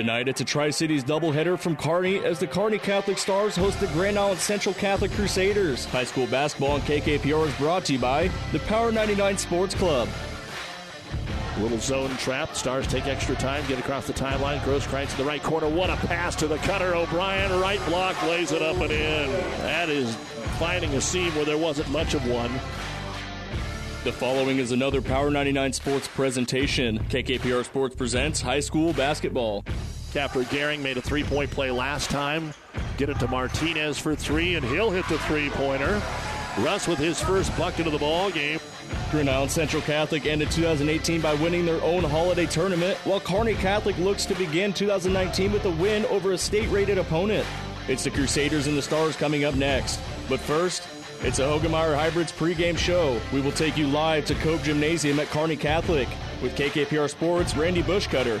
Tonight, it's a Tri Cities doubleheader from Kearney as the Kearney Catholic Stars host the Grand Island Central Catholic Crusaders. High school basketball on KKPR is brought to you by the Power 99 Sports Club. Little zone trap. Stars take extra time, get across the timeline. Grosskreitz in the right corner. What a pass to the cutter. O'Brien, right block, lays it up and in. That is finding a seam where there wasn't much of one. The following is another Power 99 Sports presentation. KKPR Sports presents high school basketball. Capper Gehring made a three point play last time. Get it to Martinez for three, and he'll hit the three pointer. Russ with his first bucket of the ball game. Island Central Catholic ended 2018 by winning their own holiday tournament, while Kearney Catholic looks to begin 2019 with a win over a state rated opponent. It's the Crusaders and the Stars coming up next. But first, it's a Hoegemeyer Hybrids pregame show. We will take you live to Cope Gymnasium at Kearney Catholic with KKPR Sports' Randy Bushcutter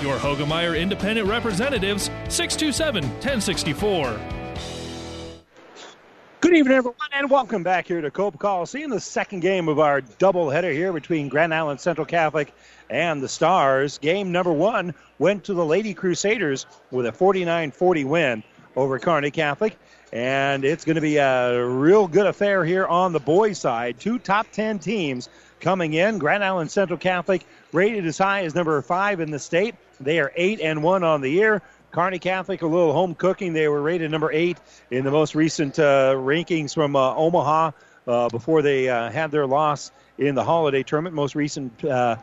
Your Hoegemeyer Independent Representatives, 627 1064. Good evening, everyone, and welcome back here to Cope Call. Coliseum, the second game of our doubleheader here between Grand Island Central Catholic and the Stars. Game number one went to the Lady Crusaders with a 49 40 win over Kearney Catholic. And it's going to be a real good affair here on the boys' side. Two top 10 teams coming in. Grand Island Central Catholic rated as high as number five in the state. They are 8 and 1 on the year. Kearney Catholic, a little home cooking. They were rated number eight in the most recent uh, rankings from uh, Omaha uh, before they uh, had their loss in the holiday tournament. Most recent uh,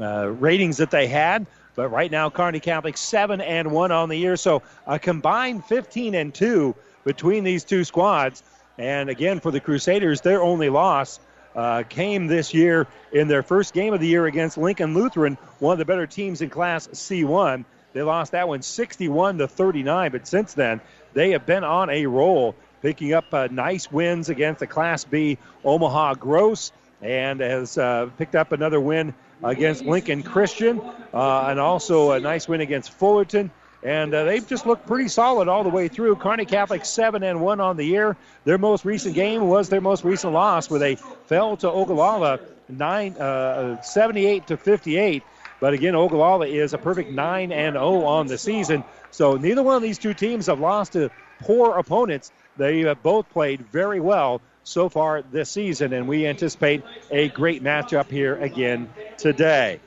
uh, ratings that they had. But right now, Kearney Catholic seven and one on the year, so a combined 15 and two between these two squads. And again, for the Crusaders, their only loss uh, came this year in their first game of the year against Lincoln Lutheran, one of the better teams in Class C1. They lost that one 61 to 39, but since then they have been on a roll, picking up uh, nice wins against the Class B Omaha Gross, and has uh, picked up another win against Lincoln Christian, uh, and also a nice win against Fullerton. And uh, they've just looked pretty solid all the way through. Kearney Catholic seven and one on the year. Their most recent game was their most recent loss, where they fell to Ogallala nine, uh, 78 to 58. But again, Ogallala is a perfect 9 and 0 on the season. So neither one of these two teams have lost to poor opponents. They have both played very well so far this season, and we anticipate a great matchup here again today.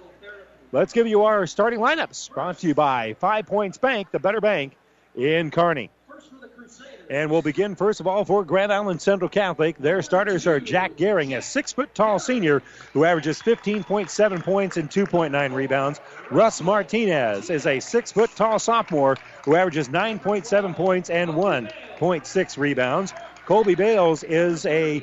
Let's give you our starting lineups brought to you by Five Points Bank, the better bank in Kearney. And we'll begin first of all for Grand Island Central Catholic. Their starters are Jack Gehring, a six foot tall senior who averages 15.7 points and 2.9 rebounds. Russ Martinez is a six foot tall sophomore who averages 9.7 points and 1.6 rebounds. Colby Bales is a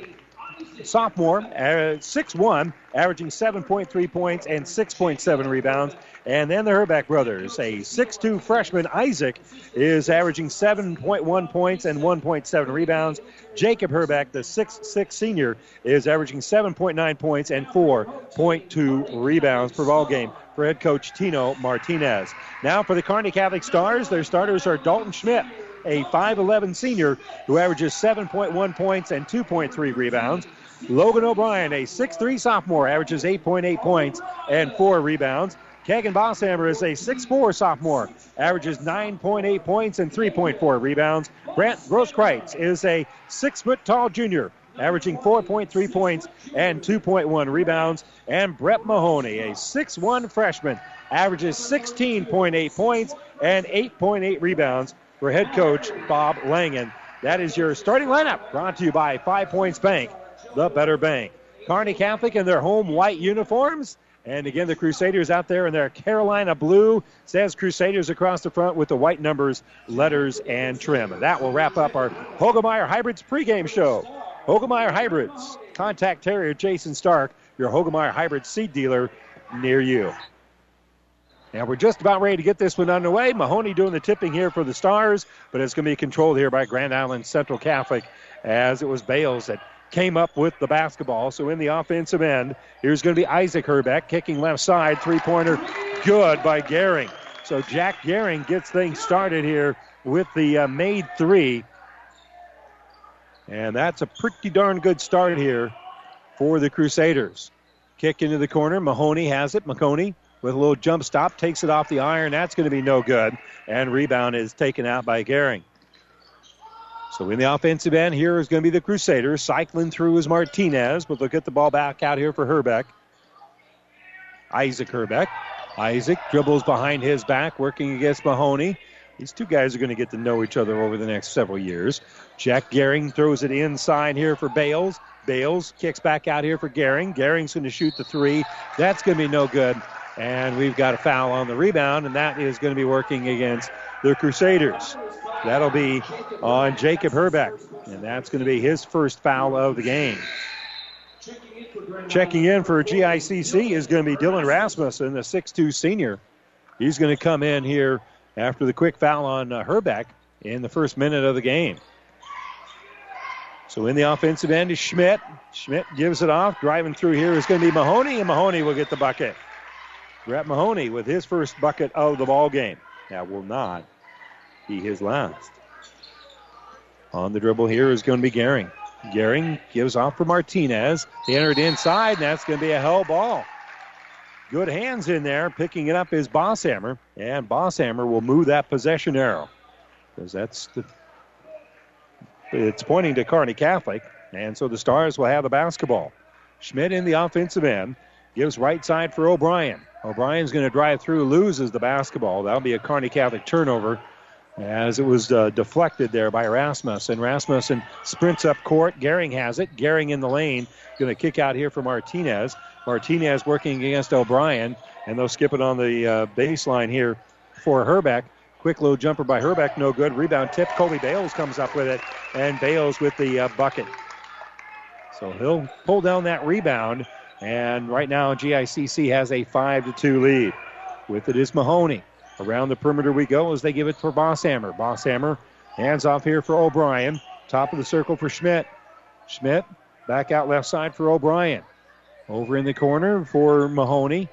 sophomore, uh, 6'1, averaging 7.3 points and 6.7 rebounds. And then the Herbeck brothers, a 6'2 freshman, Isaac, is averaging 7.1 points and 1.7 rebounds. Jacob Herbeck, the 6'6 senior, is averaging 7.9 points and 4.2 rebounds per ball game for head coach Tino Martinez. Now for the Kearney Catholic Stars, their starters are Dalton Schmidt, a 5'11 senior who averages 7.1 points and 2.3 rebounds. Logan O'Brien, a 6'3 sophomore, averages 8.8 points and 4 rebounds. Kagan Bosshammer is a 6'4 sophomore, averages 9.8 points and 3.4 rebounds. Brant Grosskreitz is a 6 foot tall junior, averaging 4.3 points and 2.1 rebounds. And Brett Mahoney, a 6'1 freshman, averages 16.8 points and 8.8 rebounds for head coach Bob Langen. That is your starting lineup brought to you by Five Points Bank, the better bank. Kearney Catholic in their home white uniforms. And again, the Crusaders out there in their Carolina blue says Crusaders across the front with the white numbers, letters, and trim. And that will wrap up our Hoegemeyer Hybrids pregame show. Hoegemeyer Hybrids. Contact Terrier Jason Stark, your Hoegemeyer Hybrid seed dealer near you. And we're just about ready to get this one underway. Mahoney doing the tipping here for the Stars, but it's going to be controlled here by Grand Island Central Catholic as it was Bales that came up with the basketball. So in the offensive end, here's going to be Isaac Herbeck kicking left side. Three pointer good by Gehring. So Jack Gehring gets things started here with the uh, made three. And that's a pretty darn good start here for the Crusaders. Kick into the corner. Mahoney has it. Mahoney with a little jump stop, takes it off the iron. That's going to be no good. And rebound is taken out by Gehring. So in the offensive end, here is going to be the Crusaders. Cycling through is Martinez, but they'll get the ball back out here for Herbeck. Isaac Herbeck. Isaac dribbles behind his back, working against Mahoney. These two guys are going to get to know each other over the next several years. Jack Gehring throws it inside here for Bales. Bales kicks back out here for Gehring. Gehring's going to shoot the three. That's going to be no good. And we've got a foul on the rebound, and that is going to be working against the Crusaders. That'll be on Jacob Herbeck, and that's going to be his first foul of the game. Checking in for GICC is going to be Dylan Rasmussen, the 6'2 senior. He's going to come in here after the quick foul on uh, Herbeck in the first minute of the game. So in the offensive end is Schmidt. Schmidt gives it off. Driving through here is going to be Mahoney, and Mahoney will get the bucket. Brett Mahoney with his first bucket of the ball game. That will not be his last. On the dribble here is going to be Gehring. Gehring gives off for Martinez. He entered inside, and that's going to be a held ball. Good hands in there. Picking it up is Bosshammer, and Bosshammer will move that possession arrow because that's the. It's pointing to Kearney Catholic, and so the Stars will have the basketball. Schmidt in the offensive end gives right side for O'Brien. O'Brien's going to drive through, loses the basketball. That'll be a Kearney Catholic turnover as it was uh, deflected there by Rasmussen. And Rasmussen sprints up court. Gehring has it. Gehring in the lane. Going to kick out here for Martinez. Martinez working against O'Brien, and they'll skip it on the uh, baseline here for Herbeck. Quick low jumper by Herbeck, no good. Rebound tip. Colby Bales comes up with it, and Bales with the uh, bucket. So he'll pull down that rebound, and right now GICC has a 5 to 2 lead. With it is Mahoney. Around the perimeter we go as they give it for Bosshammer. Bosshammer hands off here for O'Brien. Top of the circle for Schmidt. Schmidt back out left side for O'Brien. Over in the corner for Mahoney.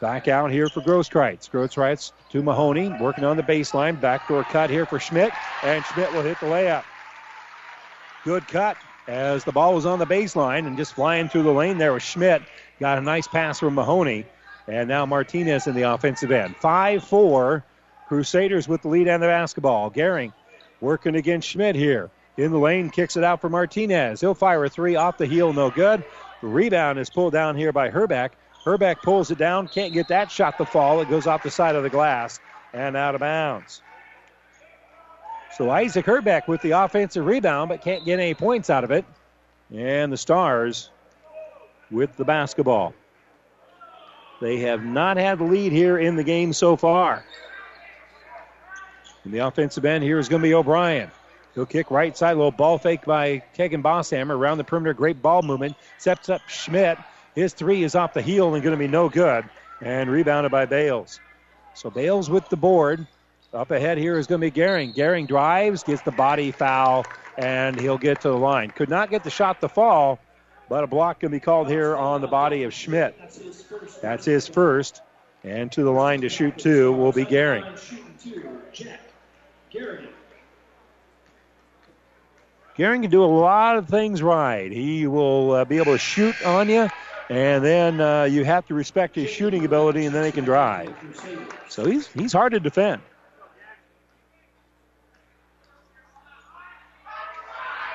Back out here for Grosskreitz. Grosskreitz to Mahoney, working on the baseline. Backdoor cut here for Schmidt, and Schmidt will hit the layup. Good cut as the ball was on the baseline and just flying through the lane there was Schmidt. Got a nice pass from Mahoney. And now Martinez in the offensive end. 5 4. Crusaders with the lead and the basketball. Gehring working against Schmidt here. In the lane, kicks it out for Martinez. He'll fire a three off the heel, no good. Rebound is pulled down here by Herbeck. Herbeck pulls it down, can't get that shot to fall. It goes off the side of the glass and out of bounds. So Isaac Herbeck with the offensive rebound, but can't get any points out of it. And the Stars with the basketball. They have not had the lead here in the game so far. In the offensive end, here is going to be O'Brien. He'll kick right side, a little ball fake by Kegan Bosshammer around the perimeter. Great ball movement. Steps up Schmidt. His three is off the heel and going to be no good. And rebounded by Bales. So Bales with the board. Up ahead here is going to be Gehring. Gehring drives, gets the body foul, and he'll get to the line. Could not get the shot to fall, but a block can be called here on the body of Schmidt. That's his first. And to the line to shoot two will be Gehring. Gehring can do a lot of things right. He will uh, be able to shoot on you, and then uh, you have to respect his shooting ability, and then he can drive. So he's he's hard to defend.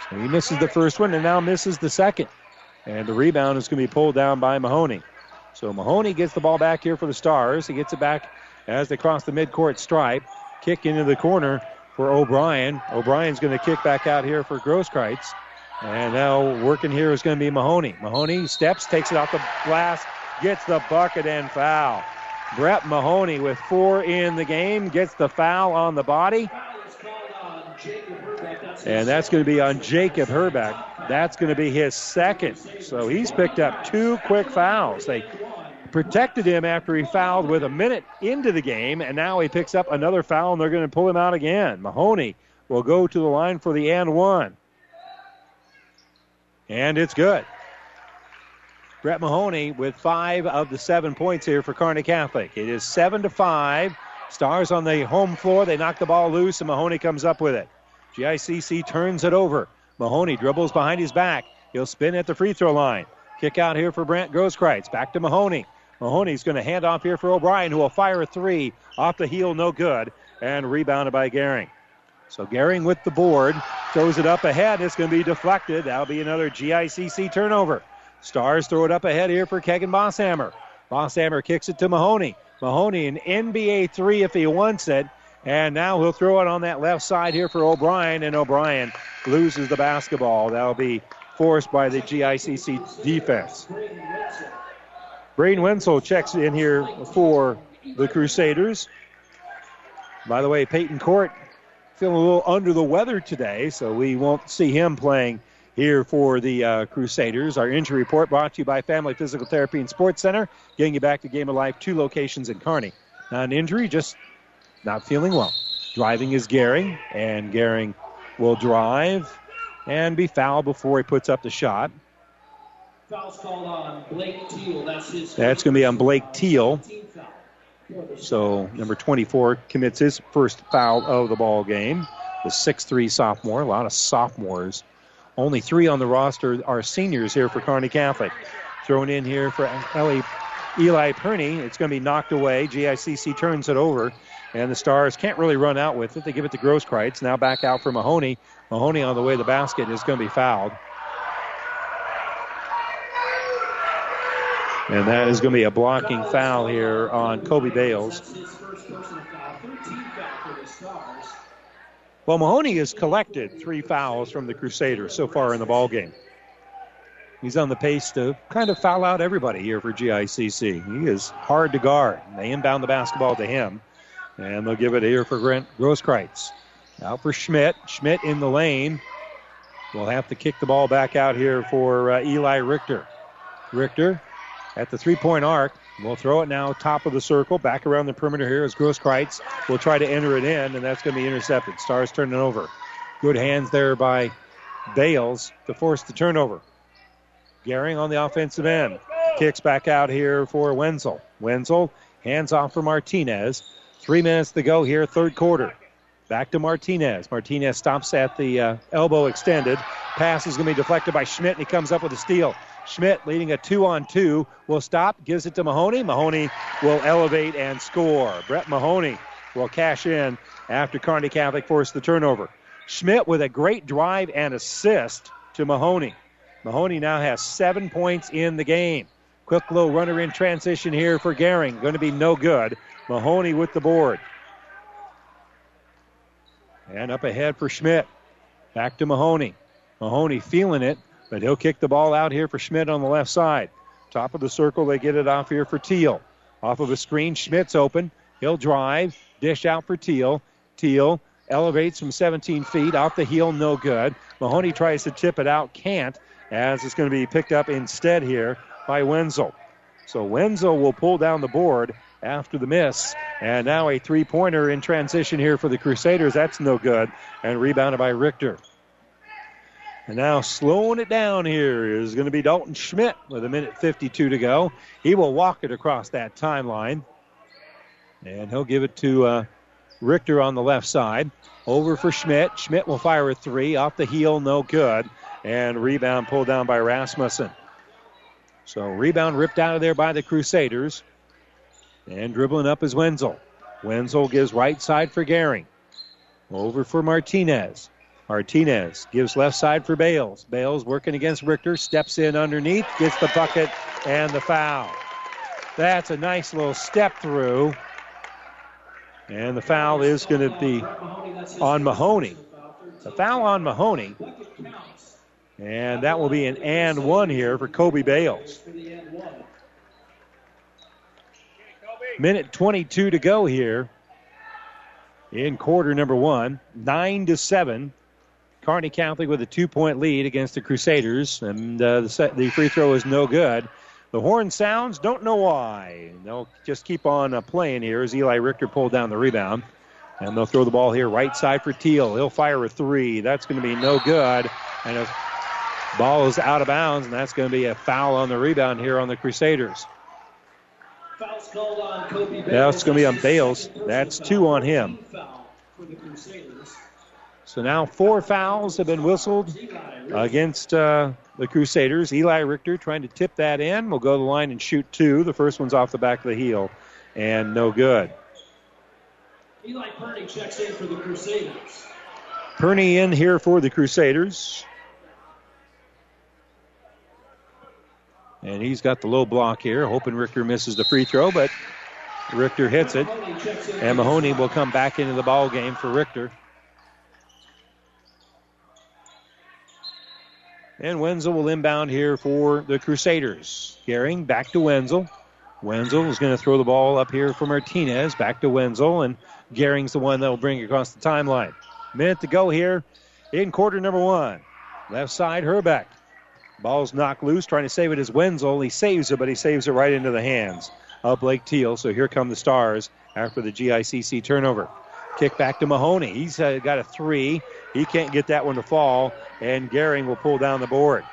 So he misses the first one, and now misses the second. And the rebound is going to be pulled down by Mahoney. So Mahoney gets the ball back here for the Stars. He gets it back as they cross the midcourt stripe. Kick into the corner for O'Brien. O'Brien's going to kick back out here for Grosskreitz. And now working here is going to be Mahoney. Mahoney steps, takes it off the glass, gets the bucket and foul. Brett Mahoney with four in the game gets the foul on the body. And that's going to be on Jacob Herbeck. That's going to be his second. So he's picked up two quick fouls. They protected him after he fouled with a minute into the game, and now he picks up another foul, and they're going to pull him out again. Mahoney will go to the line for the and one. And it's good. Brett Mahoney with five of the seven points here for Kearney Catholic. It is seven to five. Stars on the home floor. They knock the ball loose, and Mahoney comes up with it. GICC turns it over. Mahoney dribbles behind his back. He'll spin at the free throw line. Kick out here for Brant Grosskreitz. Back to Mahoney. Mahoney's going to hand off here for O'Brien, who will fire a three off the heel, no good, and rebounded by Gehring. So Gehring with the board throws it up ahead. It's going to be deflected. That'll be another GICC turnover. Stars throw it up ahead here for Kegan Bosshammer. Bosshammer kicks it to Mahoney. Mahoney an NBA three if he wants it. And now he'll throw it on that left side here for O'Brien, and O'Brien loses the basketball. That'll be forced by the GICC defense. Braden Wenzel checks in here for the Crusaders. By the way, Peyton Court feeling a little under the weather today, so we won't see him playing here for the uh, Crusaders. Our injury report brought to you by Family Physical Therapy and Sports Center, getting you back to Game of Life, two locations in Kearney. Not an injury, just not feeling well. Driving is Gehring, and Gehring will drive and be fouled before he puts up the shot. Foul's called on Blake Teal. That's his. That's going to be on Blake Teal. So number 24 commits his first foul of the ball game. The 6'3 sophomore. A lot of sophomores. Only three on the roster are seniors here for Kearney Catholic. Thrown in here for Eli, Eli Perney. It's going to be knocked away. GICC turns it over. And the Stars can't really run out with it. They give it to Grosskreitz. Now back out for Mahoney. Mahoney on the way to the basket is going to be fouled. And that is going to be a blocking foul here on Kobe Bales. Well, Mahoney has collected three fouls from the Crusaders so far in the ball game. He's on the pace to kind of foul out everybody here for GICC. He is hard to guard. They inbound the basketball to him, and they'll give it here for Grant Grosskreitz. Out for Schmidt. Schmidt in the lane. We'll have to kick the ball back out here for uh, Eli Richter. Richter at the three point arc. We'll throw it now top of the circle. Back around the perimeter here is Grosskreitz. Will try to enter it in, and that's going to be intercepted. Stars turning over. Good hands there by Bales to force the turnover. Gehring on the offensive end. Kicks back out here for Wenzel. Wenzel hands off for Martinez. Three minutes to go here, third quarter. Back to Martinez. Martinez stops at the uh, elbow extended. Pass is going to be deflected by Schmidt, and he comes up with a steal. Schmidt leading a two on two will stop, gives it to Mahoney. Mahoney will elevate and score. Brett Mahoney will cash in after Kearney Catholic forced the turnover. Schmidt with a great drive and assist to Mahoney. Mahoney now has seven points in the game. Quick little runner in transition here for Gehring. Going to be no good. Mahoney with the board. And up ahead for Schmidt. Back to Mahoney. Mahoney feeling it, but he'll kick the ball out here for Schmidt on the left side. Top of the circle, they get it off here for Teal. Off of a screen, Schmidt's open. He'll drive, dish out for Teal. Teal elevates from 17 feet, off the heel, no good. Mahoney tries to tip it out, can't, as it's going to be picked up instead here by Wenzel. So Wenzel will pull down the board after the miss. And now a three pointer in transition here for the Crusaders. That's no good. And rebounded by Richter. And now slowing it down here is going to be Dalton Schmidt with a minute 52 to go. He will walk it across that timeline. And he'll give it to uh, Richter on the left side. Over for Schmidt. Schmidt will fire a three. Off the heel, no good. And rebound pulled down by Rasmussen. So rebound ripped out of there by the Crusaders. And dribbling up is Wenzel. Wenzel gives right side for Gehring. Over for Martinez. Martinez gives left side for Bales. Bales working against Richter, steps in underneath, gets the bucket and the foul. That's a nice little step through. And the foul is going to be on Mahoney. The foul on Mahoney. And that will be an and one here for Kobe Bales. Minute 22 to go here in quarter number one. Nine to seven. Kearney Catholic with a two point lead against the Crusaders. And uh, the, set, the free throw is no good. The horn sounds, don't know why. They'll just keep on uh, playing here as Eli Richter pulled down the rebound. And they'll throw the ball here right side for Teal. He'll fire a three. That's going to be no good. And a ball is out of bounds, and that's going to be a foul on the rebound here on the Crusaders. Fouls called on Kobe Bales. It's going to be on Bales. That's two on him. Foul for the Crusaders. So now four fouls have been whistled against uh, the Crusaders. Eli Richter trying to tip that in. Will go to the line and shoot two. The first one's off the back of the heel, and no good. Eli Purdy checks in for the Crusaders. Purney in here for the Crusaders. And he's got the low block here, hoping Richter misses the free throw, but Richter hits it. Mahoney checks in. And Mahoney will come back into the ball game for Richter. And Wenzel will inbound here for the Crusaders. Gehring back to Wenzel. Wenzel is going to throw the ball up here for Martinez. Back to Wenzel, and Gehring's the one that will bring it across the timeline. Minute to go here in quarter number one. Left side, Herbeck. Ball's knocked loose, trying to save it is Wenzel. He saves it, but he saves it right into the hands of Blake Teal. So here come the Stars after the GICC turnover. Kick back to Mahoney. He's uh, got a three. He can't get that one to fall, and Gehring will pull down the board.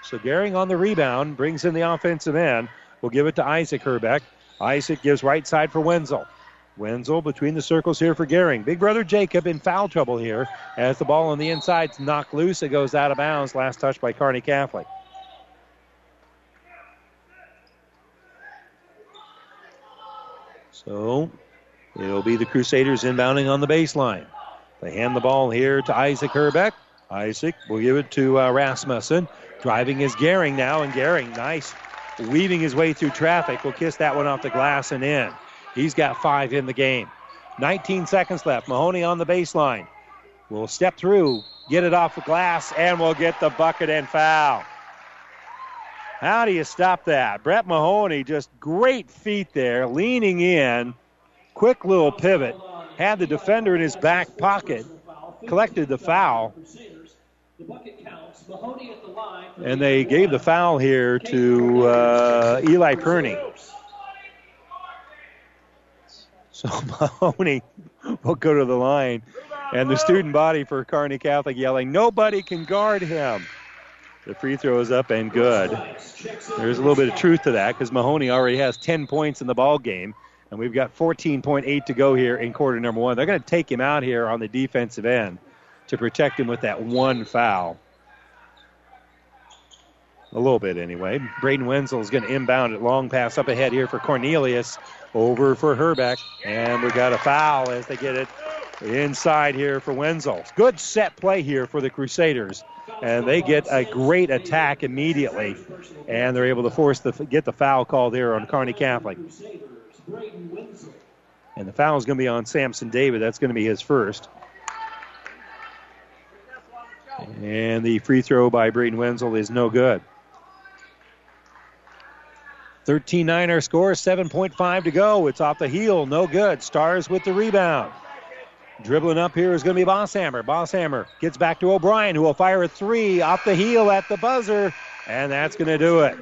So Gehring on the rebound brings in the offensive end. We'll give it to Isaac Herbeck. Isaac gives right side for Wenzel. Wenzel between the circles here for Gehring. Big brother Jacob in foul trouble here as the ball on the inside's knocked loose. It goes out of bounds. Last touch by Kearney Catholic. So it'll be the Crusaders inbounding on the baseline. They hand the ball here to Isaac Herbeck. Isaac will give it to uh, Rasmussen. Driving is Gehring now, and Gehring, nice, weaving his way through traffic, will kiss that one off the glass and in. He's got five in the game. 19 seconds left. Mahoney on the baseline. Will step through, get it off the glass, and will get the bucket and foul. How do you stop that? Brett Mahoney, just great feet there, leaning in, quick little pivot, had the defender in his back pocket, collected the foul, and they gave the foul here to uh, Eli Purney. So Mahoney will go to the line, and the student body for Kearney Catholic yelling, "Nobody can guard him." The free throw is up and good. There's a little bit of truth to that because Mahoney already has 10 points in the ball game, and we've got 14.8 to go here in quarter number one. They're going to take him out here on the defensive end to protect him with that one foul. A little bit anyway. Braden Wenzel is going to inbound it. Long pass up ahead here for Cornelius. Over for Herbeck. And we got a foul as they get it inside here for Wenzel. Good set play here for the Crusaders. And they get a great attack immediately. And they're able to force the get the foul call there on Kearney Catholic. And the foul is going to be on Samson David. That's going to be his first. And the free throw by Braden Wenzel is no good. 13 9 our score, 7.5 to go. It's off the heel, no good. Stars with the rebound. Dribbling up here is going to be Bosshammer. Bosshammer gets back to O'Brien, who will fire a three off the heel at the buzzer, and that's going to do it.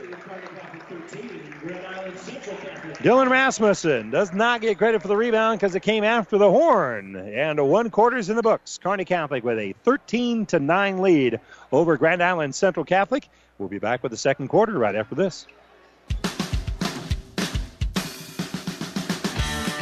Dylan Rasmussen does not get credit for the rebound because it came after the horn. And one quarters in the books. Kearney Catholic with a 13 to 9 lead over Grand Island Central Catholic. We'll be back with the second quarter right after this.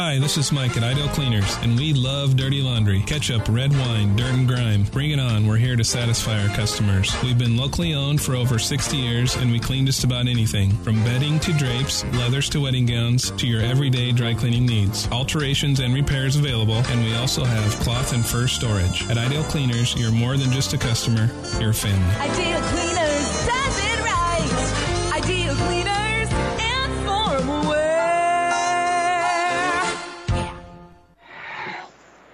Hi, this is Mike at Ideal Cleaners, and we love dirty laundry. Ketchup, red wine, dirt and grime. Bring it on. We're here to satisfy our customers. We've been locally owned for over 60 years, and we clean just about anything from bedding to drapes, leathers to wedding gowns, to your everyday dry cleaning needs. Alterations and repairs available, and we also have cloth and fur storage. At Ideal Cleaners, you're more than just a customer, you're a family. Ideal Cleaners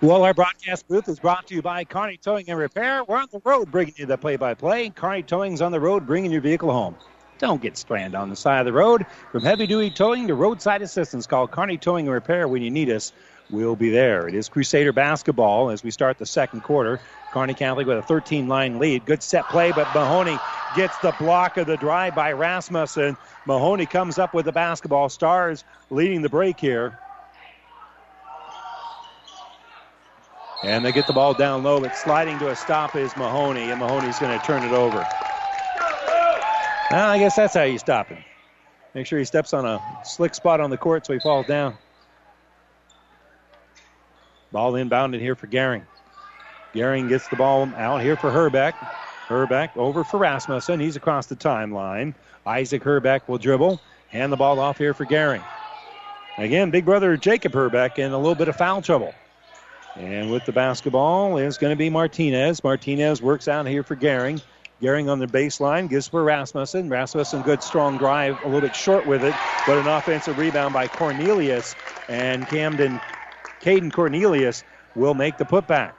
Well, our broadcast booth is brought to you by Kearney Towing and Repair. We're on the road bringing you the play-by-play. Kearney Towing's on the road bringing your vehicle home. Don't get stranded on the side of the road. From heavy-duty towing to roadside assistance, call Kearney Towing and Repair when you need us. We'll be there. It is Crusader basketball as we start the second quarter. Kearney Catholic with a 13-line lead. Good set play, but Mahoney gets the block of the drive by Rasmussen. Mahoney comes up with the basketball. Stars leading the break here. And they get the ball down low, but sliding to a stop is Mahoney, and Mahoney's going to turn it over. Well, I guess that's how you stop him. Make sure he steps on a slick spot on the court so he falls down. Ball inbounded here for Gehring. Gehring gets the ball out here for Herbeck. Herbeck over for Rasmussen. He's across the timeline. Isaac Herbeck will dribble. Hand the ball off here for Gehring. Again, big brother Jacob Herbeck in a little bit of foul trouble. And with the basketball is going to be Martinez. Martinez works out here for Gehring. Gehring on the baseline gives for Rasmussen. Rasmussen, good strong drive, a little bit short with it, but an offensive rebound by Cornelius. And Camden, Caden Cornelius will make the putback.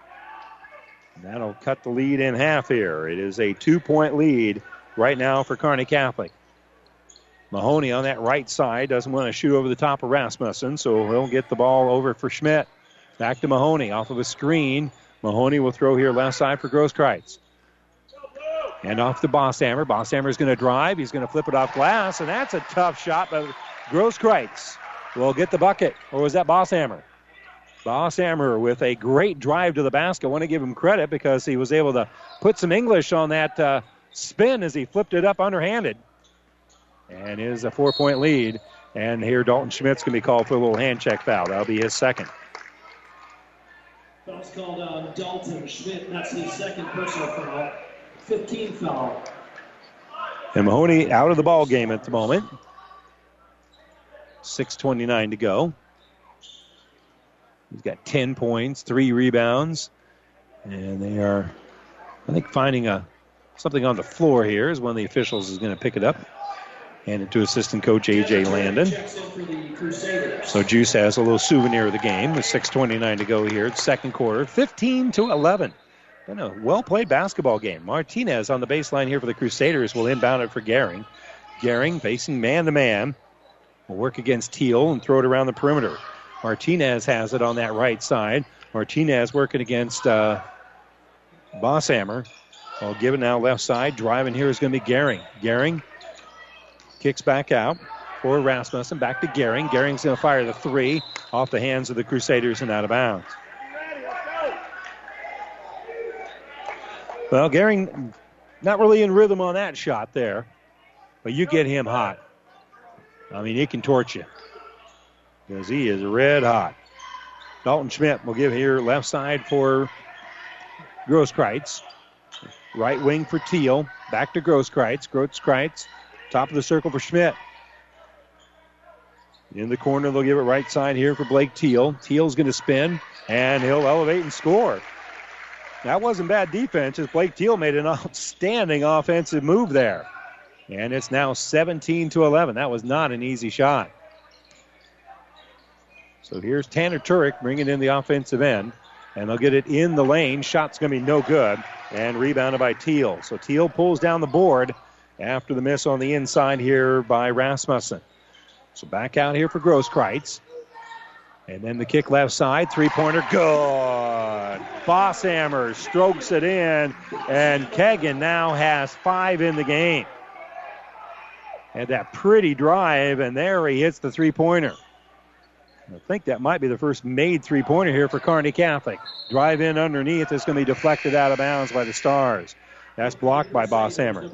That'll cut the lead in half here. It is a two point lead right now for Kearney Catholic. Mahoney on that right side doesn't want to shoot over the top of Rasmussen, so he'll get the ball over for Schmidt. Back to Mahoney off of a screen. Mahoney will throw here left side for Grosskreitz. And off to Bosshammer. Is going to drive. He's going to flip it off glass, and that's a tough shot, but Grosskreitz will get the bucket. Or was that Bosshammer? Bosshammer with a great drive to the basket. I want to give him credit because he was able to put some English on that uh, spin as he flipped it up underhanded. And is a four point lead. And here Dalton Schmidt's going to be called for a little hand check foul. That'll be his second. Foul's called on Dalton Schmidt. That's his second personal foul. 15 foul. And Mahoney out of the ball game at the moment. 6.29 to go. He's got 10 points, three rebounds, and they are, I think, finding a something on the floor here. Is one of the officials is going to pick it up, hand it to assistant coach AJ Landon. So Juice has a little souvenir of the game with 6:29 to go here, second quarter, 15 to 11. Been a well played basketball game. Martinez on the baseline here for the Crusaders will inbound it for Gehring. Gehring facing man to man. Will work against Teal and throw it around the perimeter. Martinez has it on that right side. Martinez working against uh, Bosshammer. Well, given now left side. Driving here is going to be Gehring. Gehring kicks back out for Rasmussen. Back to Gehring. Gehring's going to fire the three off the hands of the Crusaders and out of bounds. Well, Gehring not really in rhythm on that shot there, but you get him hot. I mean, he can torch you because he is red hot. Dalton Schmidt will give here left side for Grosskreitz. Right wing for Teal. Back to Grosskreitz. Grosskreitz, top of the circle for Schmidt. In the corner, they'll give it right side here for Blake Teal. Teal's going to spin, and he'll elevate and score. That wasn't bad defense as Blake Teal made an outstanding offensive move there. And it's now 17 to 11. That was not an easy shot. So here's Tanner Turek bringing in the offensive end. And they'll get it in the lane. Shot's going to be no good. And rebounded by Teal. So Teal pulls down the board after the miss on the inside here by Rasmussen. So back out here for Grosskreitz. And then the kick left side. Three pointer. Good. Bosshammer strokes it in. And Kegan now has five in the game. Had that pretty drive. And there he hits the three pointer. I think that might be the first made three pointer here for Kearney Catholic. Drive in underneath. It's going to be deflected out of bounds by the Stars. That's blocked by Bosshammer.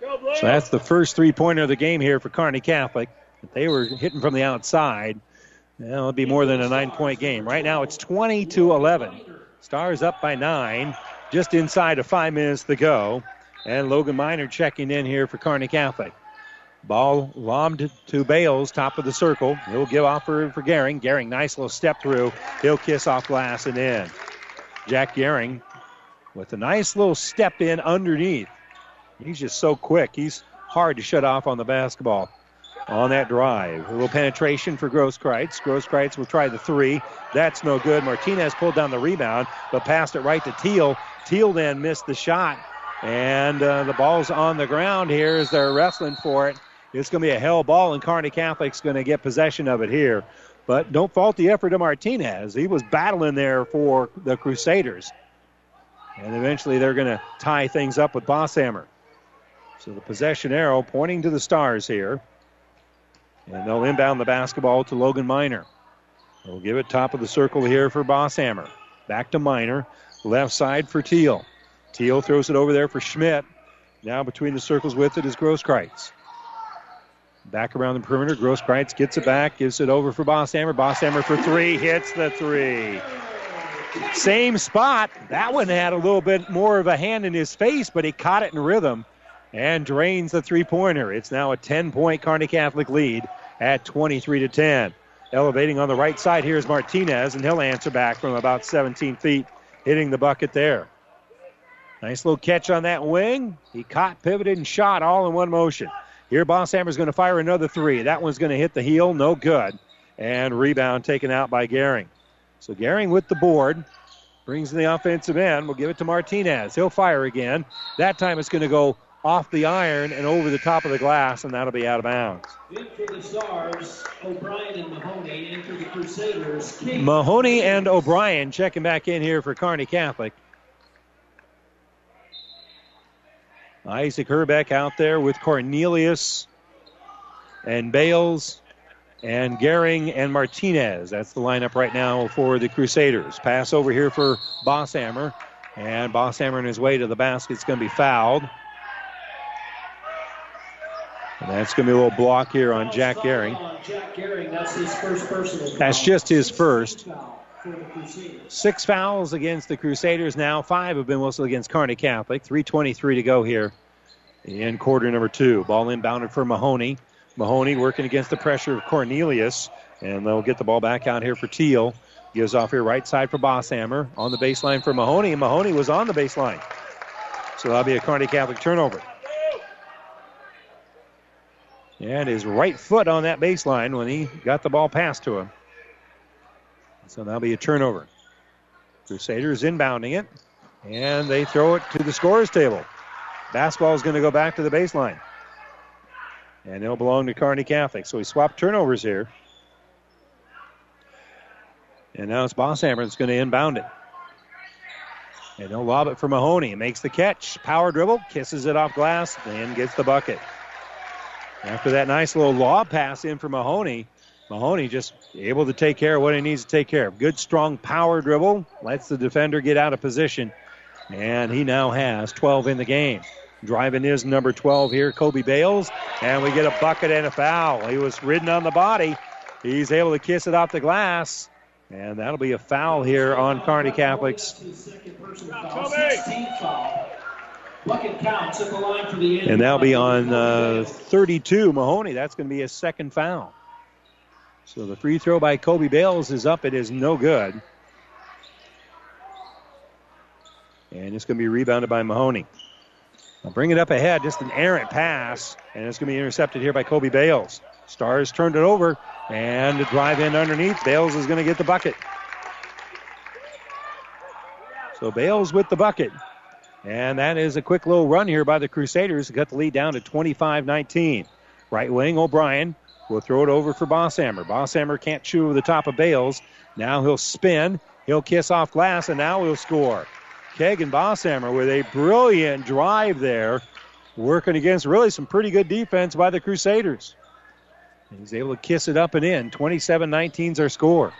So that's the first three pointer of the game here for Kearney Catholic. They were hitting from the outside, it'll be more than a nine point game. Right now it's 20 to 11. Stars up by nine, just inside of five minutes to go. And Logan Miner checking in here for Kearney Catholic. Ball lobbed to Bales, top of the circle. He'll give off for, for. Gehring, nice little step through. He'll kiss off glass and in. Jack Gehring with a nice little step in underneath. He's just so quick. He's hard to shut off on the basketball. on that drive. A little penetration for Grosskreitz. Grosskreitz will try the three. That's no good. Martinez pulled down the rebound, but passed it right to Teal. Teal then missed the shot. And uh, the ball's on the ground here as they're wrestling for it. It's going to be a held ball, and Kearney Catholic's going to get possession of it here. But don't fault the effort of Martinez. He was battling there for the Crusaders. And eventually they're going to tie things up with Bosshammer. So the possession arrow pointing to the Stars here. And they'll inbound the basketball to Logan Miner. They'll give it top of the circle here for Bosshammer. Back to Miner. Left side for Teal. Teal throws it over there for Schmidt. Now between the circles with it is Grosskreitz. Back around the perimeter. Grosskreitz gets it back, gives it over for Bosshammer. Bosshammer for three, hits the three. Same spot. That one had a little bit more of a hand in his face, but he caught it in rhythm and drains the three pointer. It's now a 10 point Kearney Catholic lead at 23 to 10. Elevating on the right side here is Martinez, and he'll answer back from about 17 feet, hitting the bucket there. Nice little catch on that wing. He caught, pivoted, and shot all in one motion. Here, Bosshammer's going to fire another three. That one's going to hit the heel, no good. And rebound taken out by Gehring. So Gehring with the board. Brings in the offensive end. We'll give it to Martinez. He'll fire again. That time it's going to go off the iron and over the top of the glass, and that'll be out of bounds. In for the Stars, O'Brien and Mahoney. In for the Crusaders, King. Mahoney and O'Brien checking back in here for Kearney Catholic. Isaac Herbeck out there with Cornelius and Bales and Gehring and Martinez. That's the lineup right now for the Crusaders. Pass over here for Bosshammer. And Bosshammer on his way to the basket is going to be fouled. And that's going to be a little block here on Jack Gehring. That's. That's just his first. Six fouls against the Crusaders now. Five have been whistled against Kearney Catholic. 3.23 to go here in quarter number two. Ball inbounded for Mahoney. Mahoney working against the pressure of Cornelius. And they'll get the ball back out here for Teal. Gives off here right side for Bosshammer. On the baseline for Mahoney. And Mahoney was on the baseline. So that'll be a Kearney Catholic turnover. And his right foot on that baseline when he got the ball passed to him. So that'll be a turnover. Crusaders inbounding it. And they throw it to the scorer's table. Basketball is going to go back to the baseline. And it'll belong to Kearney Catholic. So we swap turnovers here. And now it's Bosshammer that's going to inbound it. And he'll lob it for Mahoney. Makes the catch. Power dribble. Kisses it off glass. And gets the bucket. After that nice little lob pass in for Mahoney, Mahoney just able to take care of what he needs to take care of. Good, strong power dribble. Lets the defender get out of position. And he now has 12 in the game. Driving is number 12 here, Kobe Bales. And we get a bucket and a foul. He was ridden on the body. He's able to kiss it off the glass. And that'll be a foul here on Kearney Catholics. That's his second foul. 16th foul. Bucket counts at the line for the end. And that'll be on uh, 32, Mahoney. That's going to be his second foul. So the free throw by Kobe Bales is up. It is no good. And it's going to be rebounded by Mahoney. I'll bring it up ahead, just an errant pass, and it's going to be intercepted here by Kobe Bales. Stars turned it over, and the drive in underneath. Bales is going to get the bucket. So Bales with the bucket. And that is a quick little run here by the Crusaders. Got the lead down to 25 19. Right wing, O'Brien will throw it over for Bosshammer. Bosshammer can't chew over the top of Bales. Now he'll spin. He'll kiss off glass, and now he'll score. Kegan Bosshammer with a brilliant drive there, working against really some pretty good defense by the Crusaders. He's able to kiss it up and in. 27 19 is our score.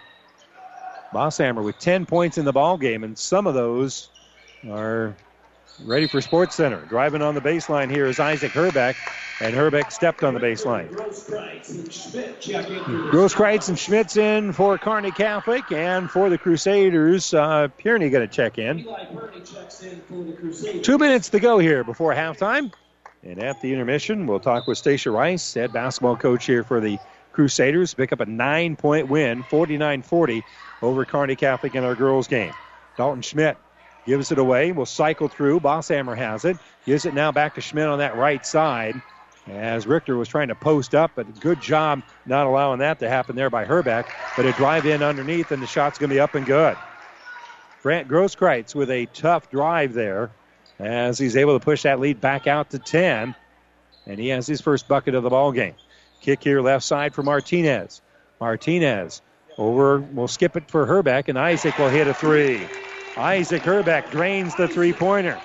Bosshammer with 10 points in the ball game, and some of those are ready for Sports Center. Driving on the baseline here is Isaac Herbeck, and Herbeck stepped on the baseline. Grosskreitz and Schmidt check in for Kearney Catholic, and for the Crusaders, uh, Pierney going to check in. Two minutes to go here before halftime. And at the intermission, we'll talk with Stacia Rice, head basketball coach here for the Crusaders. Pick up a nine point win, 49 40 over Kearney Catholic in our girls' game. Dalton Schmidt gives it away. We'll cycle through. Bosshammer has it. Gives it now back to Schmidt on that right side. as Richter was trying to post up, but good job not allowing that to happen there by Herbeck. But a drive in underneath, and the shot's going to be up and good. Grant Grosskreitz with a tough drive there as he's able to push that lead back out to 10. And he has his first bucket of the ball game. Kick here left side for Martinez. Martinez over, we'll skip it for Herbeck, and Isaac will hit a three. Isaac Herbeck drains the three pointer.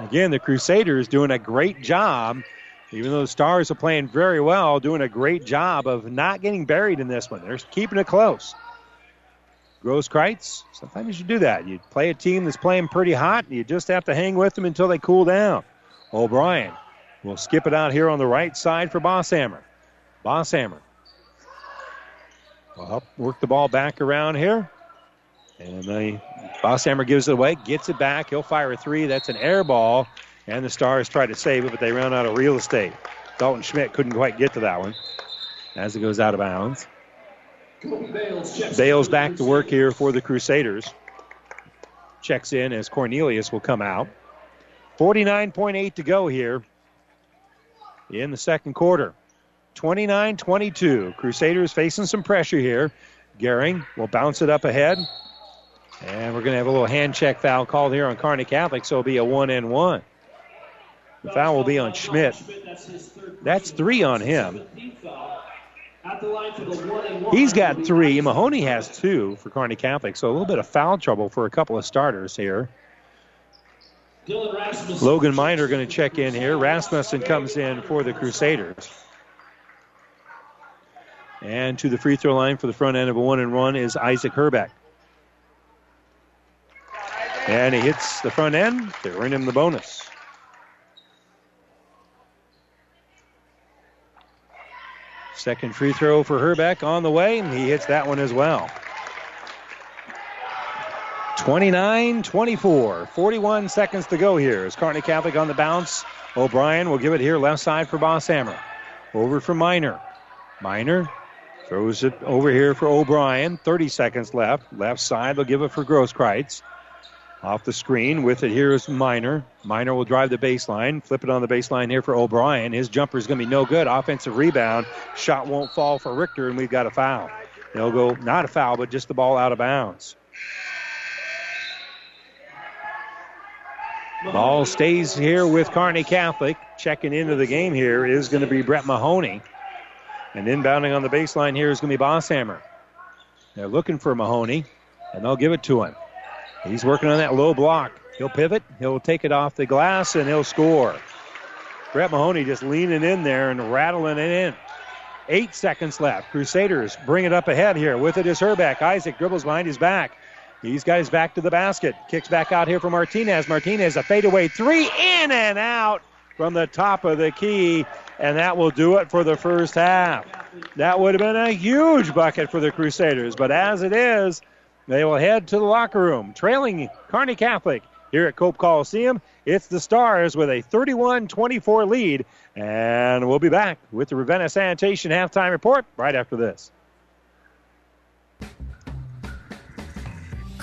Again, the Crusaders doing a great job, even though the Stars are playing very well, doing a great job of not getting buried in this one. They're keeping it close. Grosskreitz, sometimes you do that. You play a team that's playing pretty hot, and you just have to hang with them until they cool down. O'Brien will skip it out here on the right side for Bosshammer. Bosshammer will help work the ball back around here. And the Bosshammer gives it away, gets it back. He'll fire a three. That's an air ball. And the Stars try to save it, but they run out of real estate. Dalton Schmidt couldn't quite get to that one as it goes out of bounds. Bales back to work here for the Crusaders. Checks in as Cornelius will come out. 49.8 to go here in the second quarter. 29 22. Crusaders facing some pressure here. Gehring will bounce it up ahead. And we're going to have a little hand check foul called here on Kearney Catholic, so it'll be a one and one. The foul will be on Schmidt. That's three on him. He's got three. Mahoney has two for Kearney Catholic, so a little bit of foul trouble for a couple of starters here. Logan Miner going to check in here. Rasmussen comes in for the Crusaders. And to the free throw line for the front end of a one and one is Isaac Herbeck. And he hits the front end. They earn him the bonus. Second free throw for Herbeck on the way, and he hits that one as well. 29 24. 41 seconds to go here. Is Kearney Catholic on the bounce. O'Brien will give it here left side for Bosshammer. Over for Miner. Miner throws it over here for O'Brien. 30 seconds left. Left side, they'll give it for Grosskreitz. Off the screen with it here is Miner. Miner will drive the baseline. Flip it on the baseline here for O'Brien. His jumper is going to be no good. Offensive rebound. Shot won't fall for Richter, and we've got a foul. They'll go, not a foul, but just the ball out of bounds. Ball stays here with Kearney Catholic. Checking into the game here is going to be Brett Mahoney. And inbounding on the baseline here is going to be Bosshammer. They're looking for Mahoney, and they'll give it to him. He's working on that low block. He'll pivot, he'll take it off the glass, and he'll score. Brett Mahoney just leaning in there and rattling it in. Eight seconds left. Crusaders bring it up ahead here. With it is Herbeck. Isaac dribbles behind his back. He's got his back to the basket. Kicks back out here for Martinez. Martinez, a fadeaway three, in and out from the top of the key, and that will do it for the first half. That would have been a huge bucket for the Crusaders, but as it is, they will head to the locker room, trailing Kearney Catholic here at Cope Coliseum. It's the Stars with a 31 24 lead, and we'll be back with the Ravenna Sanitation halftime report right after this.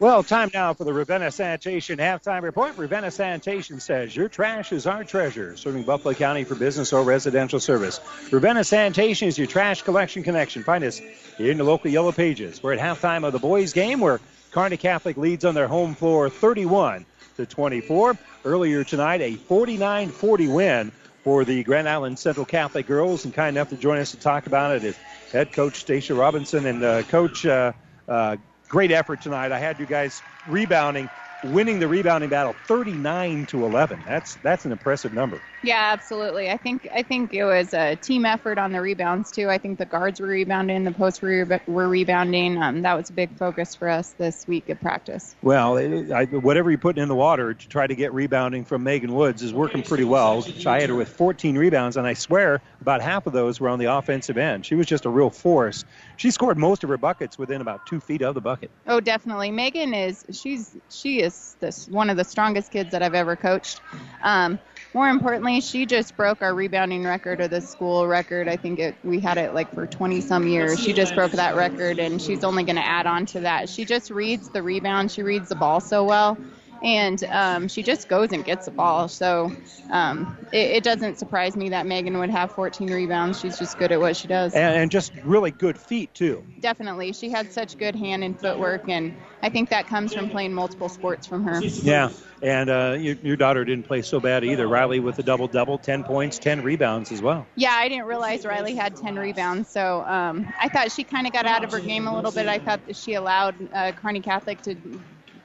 Well, time now for the Ravenna Sanitation halftime report. Ravenna Sanitation says your trash is our treasure, serving Buffalo County for business or residential service. Ravenna Sanitation is your trash collection connection. Find us in the local Yellow Pages. We're at halftime of the boys' game where Kearney Catholic leads on their home floor 31 to 24. Earlier tonight, a 49-40 win for the Grand Island Central Catholic girls, and kind enough to join us to talk about it is head coach Stacia Robinson and uh, coach. Uh, uh, great effort tonight. I had you guys rebounding, winning the rebounding battle 39 to 11. That's that's an impressive number. Yeah, absolutely. I think I think it was a team effort on the rebounds too. I think the guards were rebounding, the posts were, were rebounding. Um, that was a big focus for us this week of practice. Well, it, I, whatever you put in the water to try to get rebounding from Megan Woods is working pretty well. I had her with 14 rebounds, and I swear about half of those were on the offensive end. She was just a real force. She scored most of her buckets within about two feet of the bucket. Oh, definitely. Megan is she's she is this one of the strongest kids that I've ever coached. Um, more importantly, she just broke our rebounding record or the school record. I think it, we had it like for 20 some years. She just broke that record, and she's only going to add on to that. She just reads the rebound. She reads the ball so well and um, she just goes and gets the ball. So um, it, it, doesn't surprise me that Megan would have 14 rebounds. She's just good at what she does. And, and, just really good feet, too. Definitely. She had such good hand and footwork, and I think that comes from playing multiple sports from her. Yeah. And uh, your, your, daughter didn't play so bad either. Riley with a double double, 10 points, 10 rebounds as well. Yeah, I didn't realize Riley had 10 rebounds. So um, I thought she kind of got out of her game a little bit. I thought that she allowed uh, Kearney Catholic to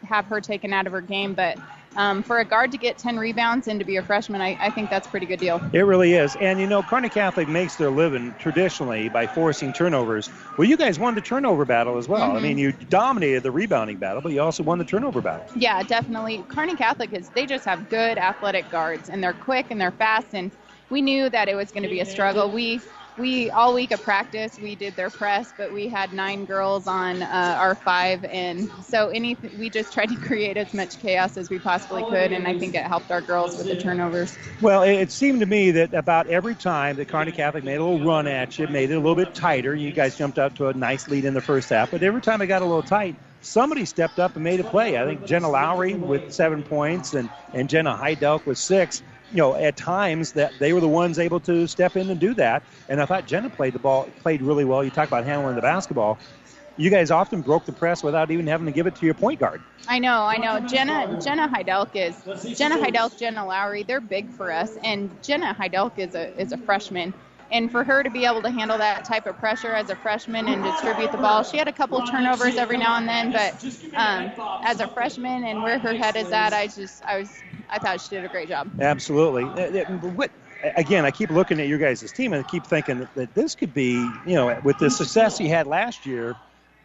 have her taken out of her game, but um, for a guard to get 10 rebounds and to be a freshman, I, I, think that's a pretty good deal. It really is. And, you know, Kearney Catholic makes their living traditionally by forcing turnovers. Well, you guys won the turnover battle as well. Mm-hmm. I mean, you dominated the rebounding battle, but you also won the turnover battle. Yeah, definitely. Kearney Catholic is, they just have good athletic guards, and they're quick and they're fast, and we knew that it was going to be a struggle. We we all week of practice we did their press, but we had nine girls on uh, our five, and so any we just tried to create as much chaos as we possibly could, and I think it helped our girls with the turnovers. Well, it seemed to me that about every time that Kearney Catholic made a little run at you, made it a little bit tighter. You guys jumped out to a nice lead in the first half, but every time it got a little tight, somebody stepped up and made a play. I think Jenna Lowry with seven points and, and Jenna Heidelk with six you know, at times that they were the ones able to step in and do that. And I thought Jenna played the ball, played really well. You talk about handling the basketball. You guys often broke the press without even having to give it to your point guard. I know, I know. Jenna Jenna Heidelk is Jenna Heidelk, Jenna Lowry. They're big for us, and Jenna Heidelk is a is a freshman. And for her to be able to handle that type of pressure as a freshman and distribute the ball, she had a couple turnovers every now and then, but um, as a freshman and where her head is at, I just I was I thought she did a great job. Absolutely. Uh, uh, what, again, I keep looking at your guys' team and I keep thinking that, that this could be, you know, with the success he had last year,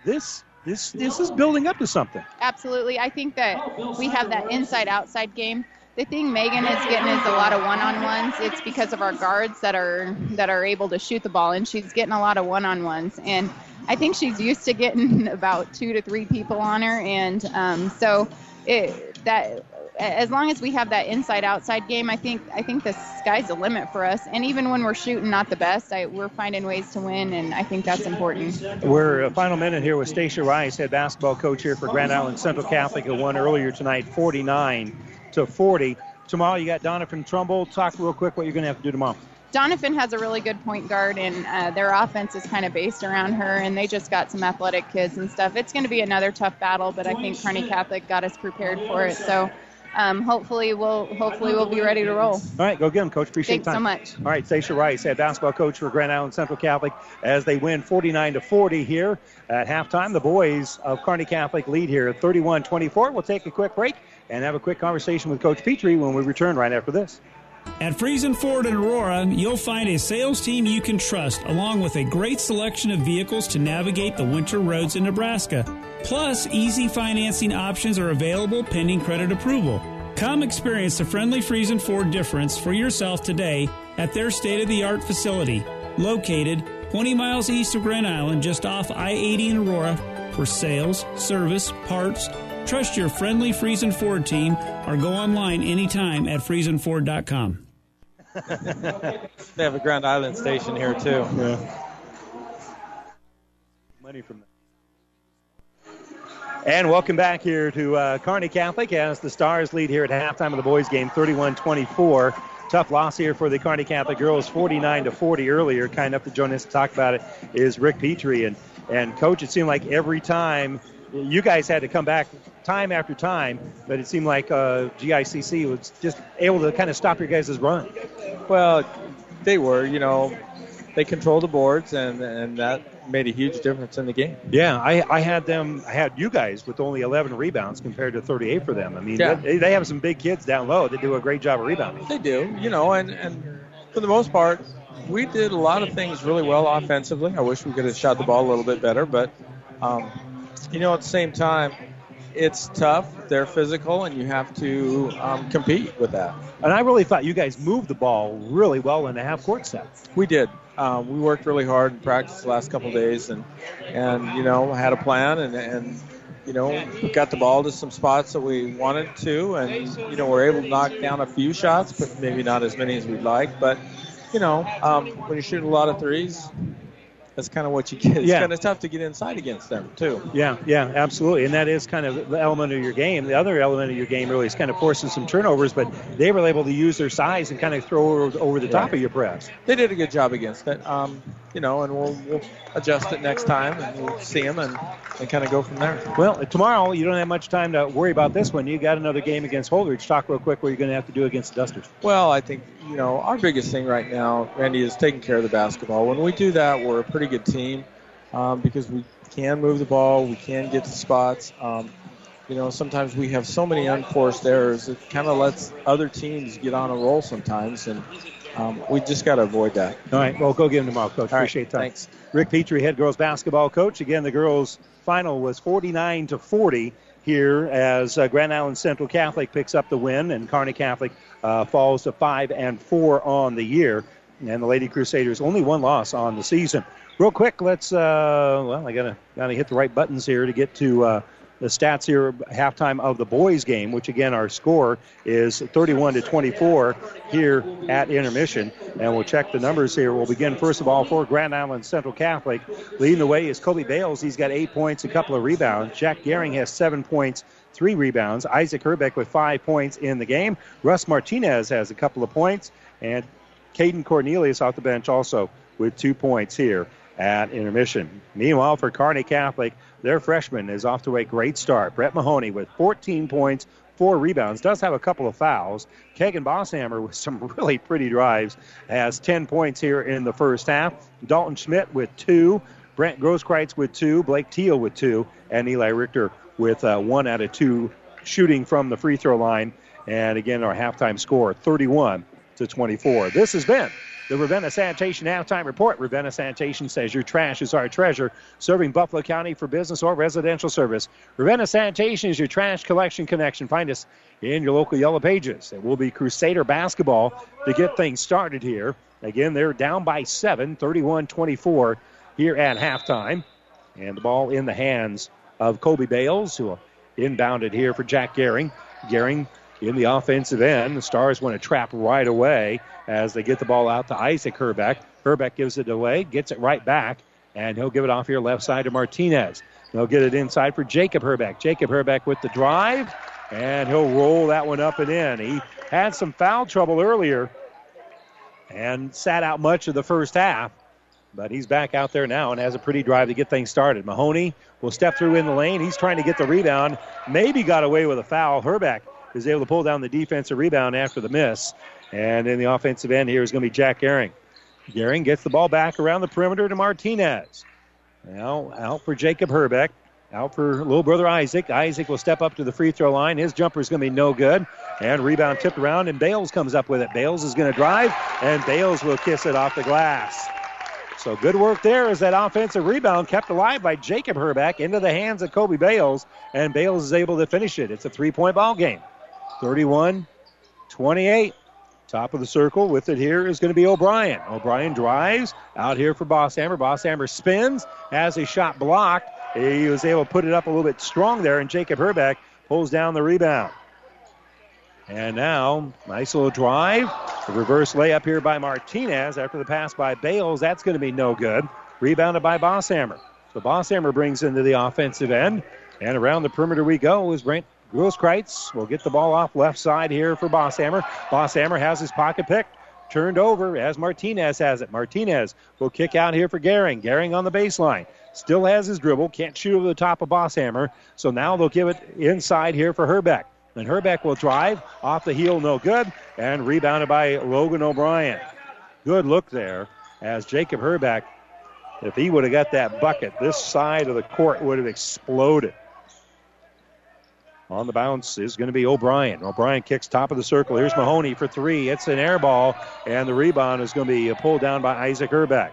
this this this is building up to something. Absolutely. I think that we have that inside outside game. The thing Megan is getting is a lot of one-on-ones. It's because of our guards that are that are able to shoot the ball, and she's getting a lot of one-on-ones. And I think she's used to getting about two to three people on her, and um, so it, that as long as we have that inside outside game, I think I think the sky's the limit for us. And even when we're shooting not the best, I, we're finding ways to win, and I think that's important. We're a final minute here with Stacia Rice, head basketball coach here for Grand Island Central Catholic, who won earlier tonight, 49 to 40. Tomorrow you got Doniphan Trumbull. Talk real quick what you're going to have to do tomorrow. Doniphan has a really good point guard, and uh, their offense is kind of based around her, and they just got some athletic kids and stuff. It's going to be another tough battle, but I think Kearney Catholic got us prepared for it. So um, hopefully we'll hopefully we'll be ready to roll. All right, go get them, Coach. Appreciate Thanks time. so much. All right, Stacia Rice, head basketball coach for Grand Island Central Catholic, as they win 49 to 40 here at halftime. The boys of Kearney Catholic lead here 31-24. We'll take a quick break and have a quick conversation with Coach Petrie when we return right after this. At Friesen Ford in Aurora, you'll find a sales team you can trust, along with a great selection of vehicles to navigate the winter roads in Nebraska. Plus, easy financing options are available pending credit approval. Come experience the friendly Friesen Ford difference for yourself today at their state of the art facility, located 20 miles east of Grand Island, just off I 80 in Aurora. For sales, service, parts, trust your friendly Friesen Ford team or go online anytime at FriesenFord.com. they have a Grand Island station here too. Yeah. Money from that. And welcome back here to uh, Kearney Catholic as the Stars lead here at halftime of the boys' game, 31-24. Tough loss here for the Kearney Catholic girls, 49 to 40 earlier. Kind enough to join us to talk about it is Rick Petrie and and coach. It seemed like every time you guys had to come back time after time, but it seemed like uh, GICC was just able to kind of stop your guys' run. Well, they were, you know, they controlled the boards, and and that made a huge difference in the game. Yeah, I, I had them, I had you guys with only 11 rebounds compared to 38 for them. I mean, Yeah. they, they have some big kids down low that do a great job of rebounding. They do, you know, and and for the most part, we did a lot of things really well offensively. I wish we could have shot the ball a little bit better, but um, you know, at the same time, it's tough. They're physical, and you have to um, compete with that. And I really thought you guys moved the ball really well in the half court set. We did. Um, we worked really hard in practice the last couple of days, and and you know had a plan, and and you know got the ball to some spots that we wanted to, and you know we're able to knock down a few shots, but maybe not as many as we'd like. But you know um, when you shoot a lot of threes, that's kind of what you get. It's Yeah. kind of tough to get inside against them too. Yeah, yeah, absolutely. And that is kind of the element of your game. The other element of your game really is kind of forcing some turnovers, but they were able to use their size and kind of throw over, over the top of your press. They did a good job against it. Um, you know, and we'll, we'll adjust it next time, and we'll see them and, and kind of go from there. Well, tomorrow you don't have much time to worry about this one. You got another game against Holdrege. Talk real quick what you're going to have to do against the Dusters. Well, I think, you know, our biggest thing right now, Randy, is taking care of the basketball. When we do that, we're a pretty good team um, because we can move the ball, we can get to spots. Um, you know, sometimes we have so many unforced errors, it kind of lets other teams get on a roll sometimes, and um, we just got to avoid that. All right, well, go get him tomorrow, Coach. All right, Appreciate that. thanks. Rick Petrie, head girls basketball coach. Again, the girls' final was 49 to 40 here as uh, Grand Island Central Catholic picks up the win, and Kearney Catholic uh, falls to five and four on the year. And the Lady Crusaders only one loss on the season. Real quick, let's. Uh, well, I gotta gotta hit the right buttons here to get to uh, the stats here. Halftime of the boys' game, which again our score is 31 to 24 here at intermission, and we'll check the numbers here. We'll begin first of all for Grand Island Central Catholic. Leading the way is Kobe Bales. He's got eight points, a couple of rebounds. Jack Gehring has seven points. Three rebounds. Isaac Herbeck with five points in the game. Russ Martinez has a couple of points. And Caden Cornelius off the bench also with two points here at intermission. Meanwhile, for Kearney Catholic, their freshman is off to a great start. Brett Mahoney with 14 points, four rebounds, does have a couple of fouls. Kagan Bosshammer with some really pretty drives has 10 points here in the first half. Dalton Schmidt with two. Brent Grosskreitz with two. Blake Teal with two. And Eli Richter with uh, one out of two shooting from the free throw line. And again, our halftime score 31 to 24. This has been the Ravenna Sanitation Halftime Report. Ravenna Sanitation says your trash is our treasure, serving Buffalo County for business or residential service. Ravenna Sanitation is your trash collection connection. Find us in your local Yellow Pages. It will be Crusader basketball to get things started here. Again, they're down by seven, 31 24 here at halftime. And the ball in the hands of Kobe Bales, who inbounded here for Jack Gehring. Gehring in the offensive end. The Stars want to trap right away as they get the ball out to Isaac Herbeck. Herbeck gives it away, gets it right back, and he'll give it off here left side to Martinez. They'll get it inside for Jacob Herbeck. Jacob Herbeck with the drive, and he'll roll that one up and in. He had some foul trouble earlier and sat out much of the first half. But he's back out there now and has a pretty drive to get things started. Mahoney will step through in the lane. He's trying to get the rebound. Maybe got away with a foul. Herbeck is able to pull down the defensive rebound after the miss. And in the offensive end here is going to be Jack Gehring. Gehring gets the ball back around the perimeter to Martinez. Now out for Jacob Herbeck. Out for little brother Isaac. Isaac will step up to the free throw line. His jumper is going to be no good. And rebound tipped around, and Bales comes up with it. Bales is going to drive, and Bales will kiss it off the glass. So good work there as that offensive rebound kept alive by Jacob Herbeck into the hands of Kobe Bales, and Bales is able to finish it. It's a three point ball game. 31 28. Top of the circle with it here is going to be O'Brien. O'Brien drives out here for Bosshammer. Bosshammer spins, has a shot blocked. He was able to put it up a little bit strong there, and Jacob Herbeck pulls down the rebound. And now, nice little drive. A reverse layup here by Martinez after the pass by Bales. That's going to be no good. Rebounded by Bosshammer. So Bosshammer brings into the offensive end. And around the perimeter we go is Brent Grosskreitz will get the ball off left side here for Bosshammer. Bosshammer has his pocket picked. Turned over as Martinez has it. Martinez will kick out here for Gehring. Gehring on the baseline. Still has his dribble. Can't shoot over the top of Bosshammer. So now they'll give it inside here for Herbeck. And Herbeck will drive off the heel, no good, and rebounded by Logan O'Brien. Good look there as Jacob Herbeck, if he would have got that bucket, this side of the court would have exploded. On the bounce is going to be O'Brien. O'Brien kicks top of the circle. Here's Mahoney for three. It's an air ball, and the rebound is going to be pulled down by Isaac Herbeck.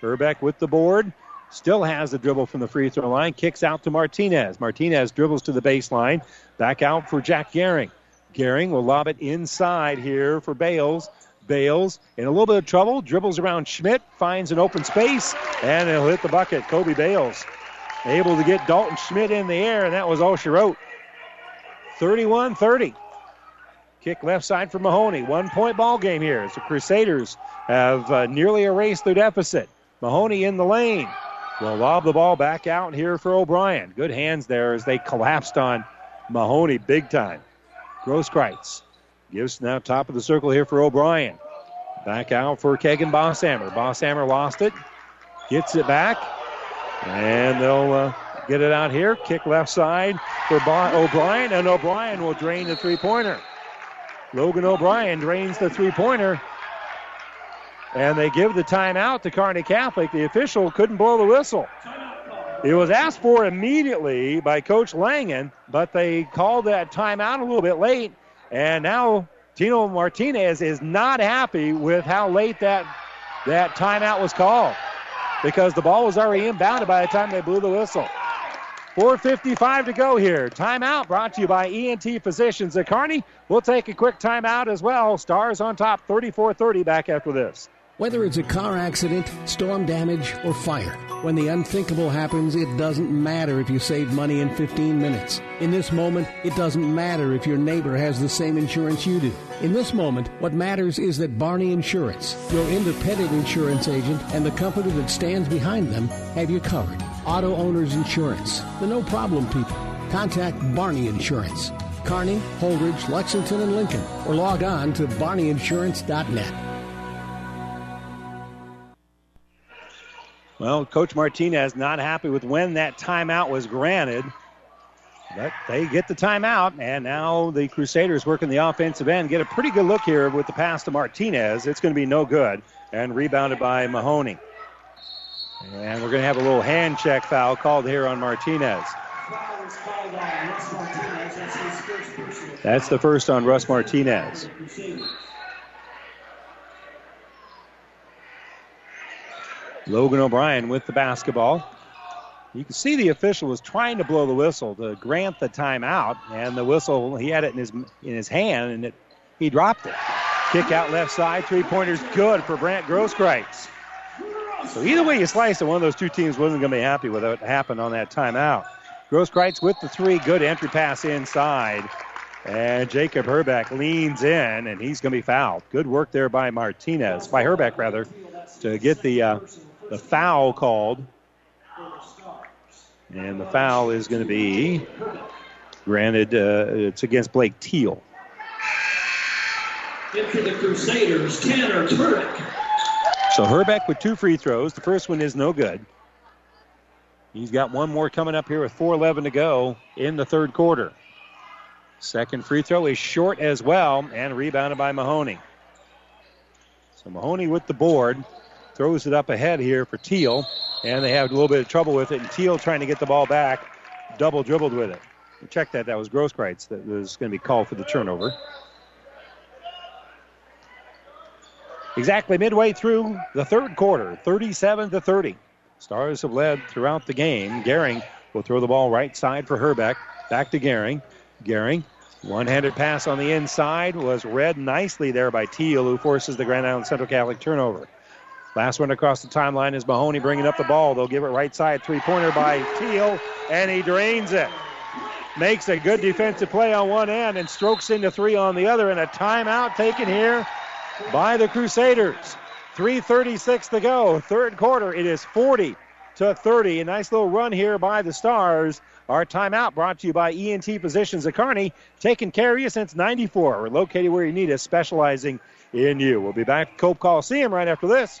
Herbeck with the board. Still has the dribble from the free throw line. Kicks out to Martinez. Martinez dribbles to the baseline. Back out for Jack Gehring. Gehring will lob it inside here for Bales. Bales in a little bit of trouble. Dribbles around Schmidt. Finds an open space. And he'll hit the bucket. Kobe Bales able to get Dalton Schmidt in the air. And that was all she wrote. 31 30. Kick left side for Mahoney. One point ball game here as the Crusaders have uh, nearly erased their deficit. Mahoney in the lane. Will lob the ball back out here for O'Brien. Good hands there as they collapsed on Mahoney big time. Grosskreitz gives now top of the circle here for O'Brien. Back out for Kegan Bosshammer. Bosshammer lost it. Gets it back. And they'll uh, get it out here. Kick left side for O'Brien. And O'Brien will drain the three pointer. Logan O'Brien drains the three pointer. And they give the timeout to Kearney Catholic. The official couldn't blow the whistle. It was asked for immediately by Coach Langen, but they called that timeout a little bit late. And now Tino Martinez is not happy with how late that, that timeout was called because the ball was already inbounded by the time they blew the whistle. 4.55 to go here. Timeout brought to you by ENT Physicians at Kearney. We'll take a quick timeout as well. Stars on top 34 30 back after this. Whether it's a car accident, storm damage, or fire, when the unthinkable happens, it doesn't matter if you save money in 15 minutes. In this moment, it doesn't matter if your neighbor has the same insurance you do. In this moment, what matters is that Barney Insurance, your independent insurance agent, and the company that stands behind them have you covered. Auto Owners Insurance, the no problem people. Contact Barney Insurance. Kearney, Holdrege, Lexington, and Lincoln, or log on to barneyinsurance.net. Well, Coach Martinez not happy with when that timeout was granted. But they get the timeout, and now the Crusaders working the offensive end. Get a pretty good look here with the pass to Martinez. It's going to be no good, and rebounded by Mahoney. And we're going to have a little hand check foul called here on Martinez. That's the first on Russ Martinez. Logan O'Brien with the basketball. You can see the official was trying to blow the whistle to grant the timeout, and the whistle he had it in his in his hand, and it he dropped it. Kick out left side, three pointers good for Brant Grosskreitz. So either way you slice it, one of those two teams wasn't going to be happy with what happened on that timeout. Grosskreitz with the three, good entry pass inside. And Jacob Herbeck leans in, and he's going to be fouled. Good work there by Martinez, by Herbeck rather, to get the uh, the foul called. And the foul is going to be granted. Uh, it's against Blake Teal. In for the Crusaders, Tanner Turek. So Herbeck with two free throws. The first one is no good. He's got one more coming up here with 4:11 to go in the third quarter. Second free throw is short as well and rebounded by Mahoney. So Mahoney with the board throws it up ahead here for Teal, and they have a little bit of trouble with it. And Teal trying to get the ball back, double dribbled with it. Check that. That was Grosskreitz that was going to be called for the turnover. Exactly midway through the third quarter, 37 to 30. Stars have led throughout the game. Gehring will throw the ball right side for Herbeck. Back to Gehring. Gehring, one-handed pass on the inside was read nicely there by Teal, who forces the Grand Island Central Catholic turnover. Last one across the timeline is Mahoney bringing up the ball. They'll give it right side three-pointer by Teal, and he drains it. Makes a good defensive play on one end and strokes into three on the other, and a timeout taken here by the Crusaders. 3.36 to go. Third quarter, it is 40 to 30. A nice little run here by the Stars. Our timeout brought to you by ENT Physicians of Kearney, taking care of you since 94. We're located where you need us, specializing in you. We'll be back at Cope Coliseum right after this.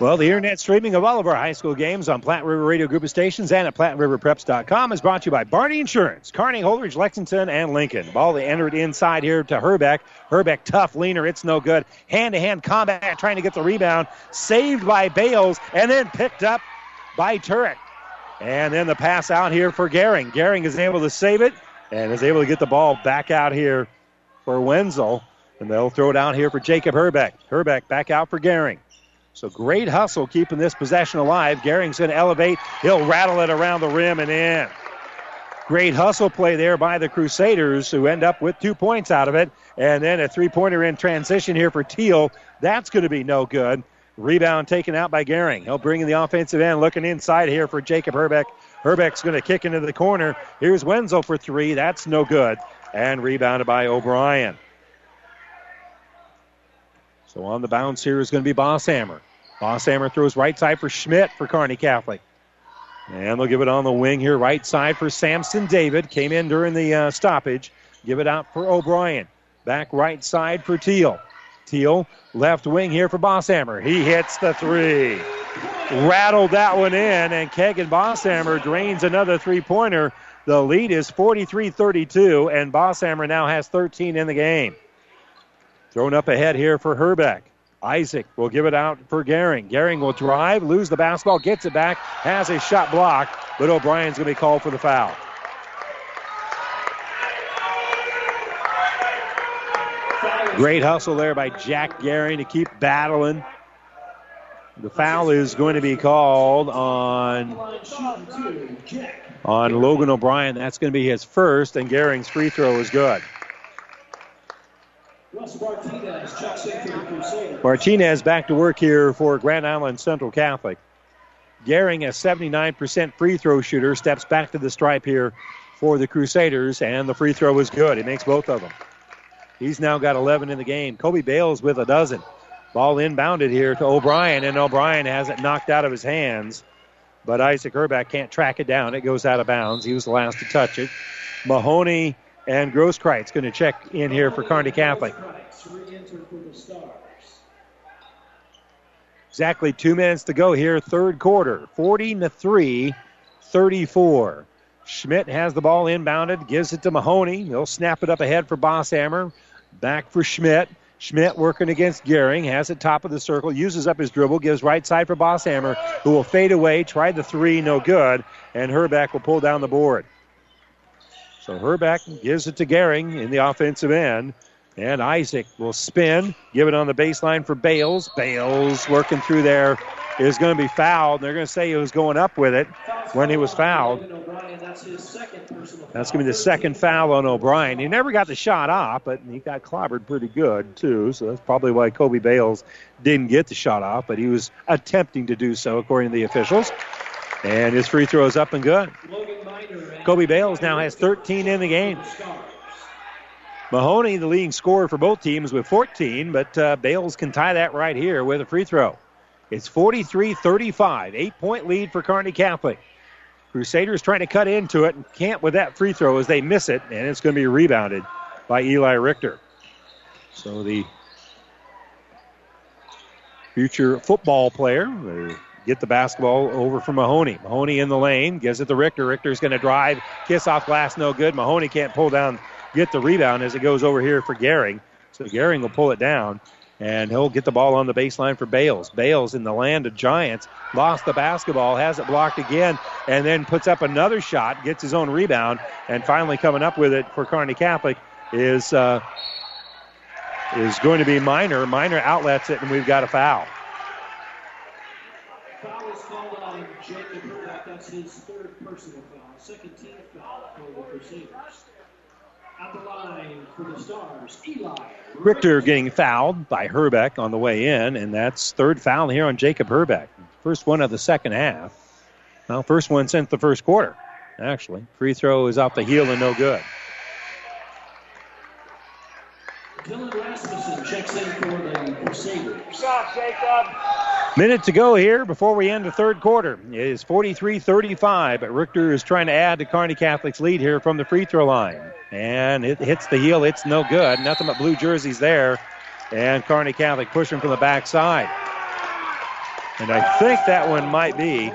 Well, the internet streaming of all of our high school games on Platte River Radio Group of Stations and at PlatteRiverPreps.com is brought to you by Barney Insurance, Kearney, Holdrege, Lexington, and Lincoln. Ball they entered inside here to Herbeck. Herbeck, tough leaner, it's no good. Hand-to-hand combat, trying to get the rebound, saved by Bales, and then picked up by Turek. And then the pass out here for Gehring. Gehring is able to save it and is able to get the ball back out here for Wenzel. And they'll throw it out here for Jacob Herbeck. Herbeck back out for Gehring. So great hustle keeping this possession alive. Gehring's going to elevate. He'll rattle it around the rim and in. Great hustle play there by the Crusaders, who end up with two points out of it. And then a three pointer in transition here for Teal. That's going to be no good. Rebound taken out by Gehring. He'll bring in the offensive end, looking inside here for Jacob Herbeck. Herbeck's going to kick into the corner. Here's Wenzel for three. That's no good. And rebounded by O'Brien. So on the bounce here is going to be Bosshammer. Boss Hammer throws right side for Schmidt for Kearney Catholic. And they'll give it on the wing here, right side for Samson David. Came in during the uh, stoppage. Give it out for O'Brien. Back right side for Teal. Teal, left wing here for Bosshammer. He hits the three. Rattled that one in, and Kegan Bosshammer drains another three pointer. The lead is 43 32, and Bosshammer now has 13 in the game. Thrown up ahead here for Herbeck. Isaac will give it out for Gehring. Gehring will drive, lose the basketball, gets it back, has a shot blocked, but O'Brien's going to be called for the foul. Great hustle there by Jack Gehring to keep battling. The foul is going to be called on on Logan O'Brien. That's going to be his first, and Gehring's free throw is good. Martinez back to work here for Grand Island Central Catholic. Gehring, a 79% free throw shooter, steps back to the stripe here for the Crusaders, and the free throw is good. He makes both of them. He's now got 11 in the game. Kobe Bales with a dozen. Ball inbounded here to O'Brien, and O'Brien has it knocked out of his hands. But Isaac Herbeck can't track it down. It goes out of bounds. He was the last to touch it. Mahoney and Grosskreitz going to check in here for Kearney Catholic. Exactly two minutes to go here, third quarter. 40 to 3, 34. Schmidt has the ball inbounded, gives it to Mahoney. He'll snap it up ahead for Bosshammer. Back for Schmidt. Schmidt working against Gehring, has it top of the circle, uses up his dribble, gives right side for Bosshammer, who will fade away, tried the three, no good, and Herbeck will pull down the board. So Herbeck gives it to Gehring in the offensive end. And Isaac will spin, give it on the baseline for Bales. Bales working through there is going to be fouled. They're going to say he was going up with it when he was fouled. That's going to be the second foul on O'Brien. He never got the shot off, but he got clobbered pretty good, too. So that's probably why Kobe Bales didn't get the shot off, but he was attempting to do so, according to the officials. And his free throw is up and good. Kobe Bales now has 13 in the game. Mahoney, the leading scorer for both teams, with 14, but uh, Bales can tie that right here with a free throw. It's 43 35, eight point lead for Kearney Catholic. Crusaders trying to cut into it and can't with that free throw as they miss it, and it's going to be rebounded by Eli Richter. So the future football player get the basketball over from Mahoney. Mahoney in the lane gives it to Richter. Richter's going to drive, kiss off glass, no good. Mahoney can't pull down, get the rebound as it goes over here for Gehring. So Gehring will pull it down and he'll get the ball on the baseline for Bales. Bales in the land of giants lost the basketball, has it blocked again, and then puts up another shot, gets his own rebound, and finally coming up with it for Kearney Catholic is uh, is going to be Miner. Miner outlets it, and we've got a. Foul is called on Jacob Herbeck. That's his third personal foul. Second team foul for the Crusaders. At the line for the Stars, Eli. Richter getting fouled by Herbeck on the way in, and that's third foul here on Jacob Herbeck. First one of the second half. Well, first one since the first quarter, actually. Free throw is off the heel and no good. Dylan Rasmussen checks in for the Crusaders. Jacob. Minute to go here before we end the third quarter. It is 43 35, but Richter is trying to add to Kearney Catholic's lead here from the free throw line. And it hits the heel. It's no good. Nothing but blue jerseys there. And Kearney Catholic pushing from the backside. And I think that one might be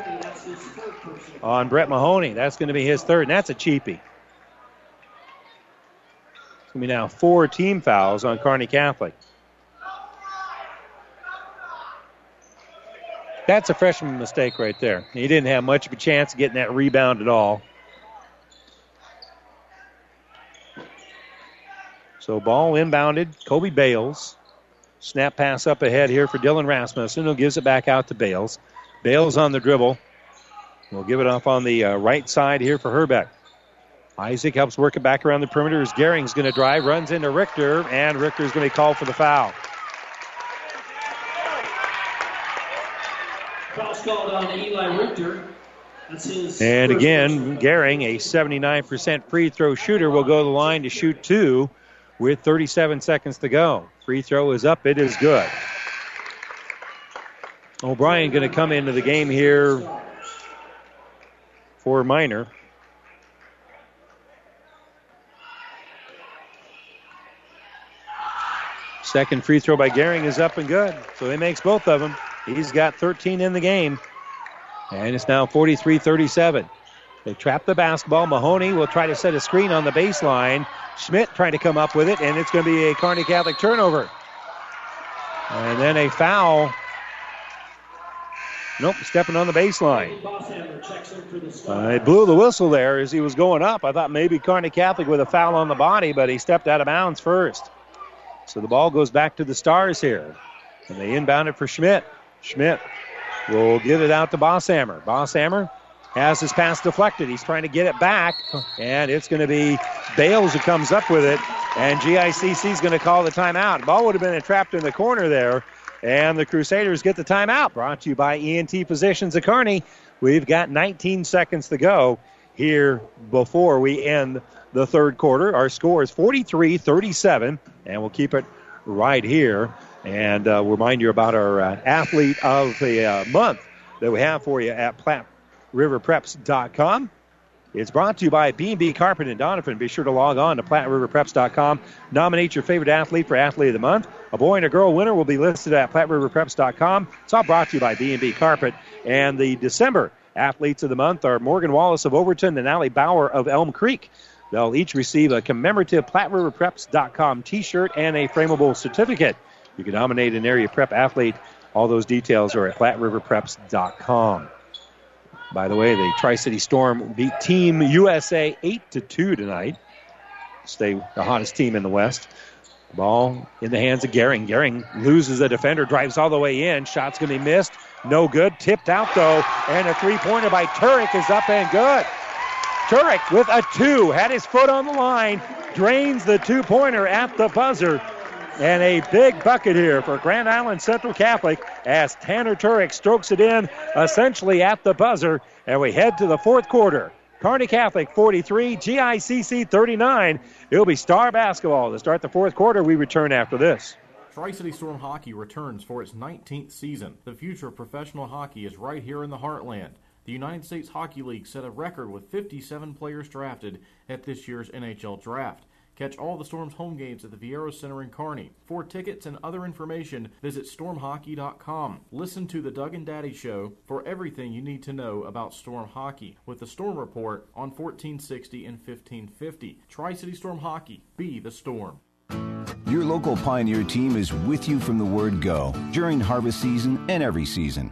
on Brett Mahoney. That's going to be his third, and that's a cheapie. It's going to be now four team fouls on Kearney Catholic. That's a freshman mistake right there. He didn't have much of a chance of getting that rebound at all. So ball inbounded. Kobe Bales. Snap pass up ahead here for Dylan Rasmussen, who gives it back out to Bales. Bales on the dribble. We'll give it off on the uh, right side here for Herbeck. Isaac helps work it back around the perimeter as Gehring's going to drive, runs into Richter, and Richter's going to be called for the foul. Foul's called on Eli Richter. And again, Gehring, a 79% free throw shooter, will go to the line to shoot two with 37 seconds to go. Free throw is up. It is good. O'Brien going to come into the game here for Miner. Second free throw by Gehring is up and good. So he makes both of them. He's got 13 in the game. And it's now 43 37. They trap the basketball. Mahoney will try to set a screen on the baseline. Schmidt trying to come up with it, and it's going to be a Kearney Catholic turnover. And then a foul. Nope, stepping on the baseline. Uh, blew the whistle there as he was going up. I thought maybe Kearney Catholic with a foul on the body, but he stepped out of bounds first. So the ball goes back to the Stars here. And they inbound it for Schmidt. Schmidt will get it out to Bosshammer. Bosshammer has his pass deflected. He's trying to get it back, and it's going to be Bales who comes up with it. And GICC is going to call the timeout. Ball would have been trapped in the corner there, and the Crusaders get the timeout. Brought to you by ENT Physicians of Kearney. We've got 19 seconds to go here before we end the third quarter. Our score is 43 37, and we'll keep it right here. And uh, remind you about our uh, athlete of the uh, month that we have for you at PlatteRiverPreps.com. It's brought to you by B&B Carpet and Doniphan. Be sure to log on to PlatteRiverPreps.com. Nominate your favorite athlete for Athlete of the Month. A boy and a girl winner will be listed at PlatteRiverPreps.com. It's all brought to you by B&B Carpet. And the December athletes of the month are Morgan Wallace of Overton and Allie Bauer of Elm Creek. They'll each receive a commemorative PlatteRiverPreps.com T-shirt and a frameable certificate. You can nominate an area prep athlete. All those details are at PlatteRiverPreps.com. By the way, the Tri City Storm beat Team USA 8 to 2 tonight. Stay the hottest team in the West. Ball in the hands of Gehring. Gehring loses a defender, drives all the way in. Shot's going to be missed. No good. Tipped out, though. And a three pointer by Turek is up and good. Turek with a two. Had his foot on the line. Drains the two pointer at the buzzer. And a big bucket here for Grand Island Central Catholic as Tanner Turek strokes it in essentially at the buzzer. And we head to the fourth quarter. Kearney Catholic 43, GICC 39. It'll be Star basketball to start the fourth quarter. We return after this. Tri City Storm Hockey returns for its 19th season. The future of professional hockey is right here in the heartland. The United States Hockey League set a record with 57 players drafted at this year's NHL Draft. Catch all the Storm's home games at the Viaero Center in Kearney. For tickets and other information, visit stormhockey.com. Listen to the Doug and Daddy Show for everything you need to know about Storm hockey with the Storm Report on 1460 and 1550. Tri City Storm Hockey, be the Storm. Your local Pioneer team is with you from the word go during harvest season and every season.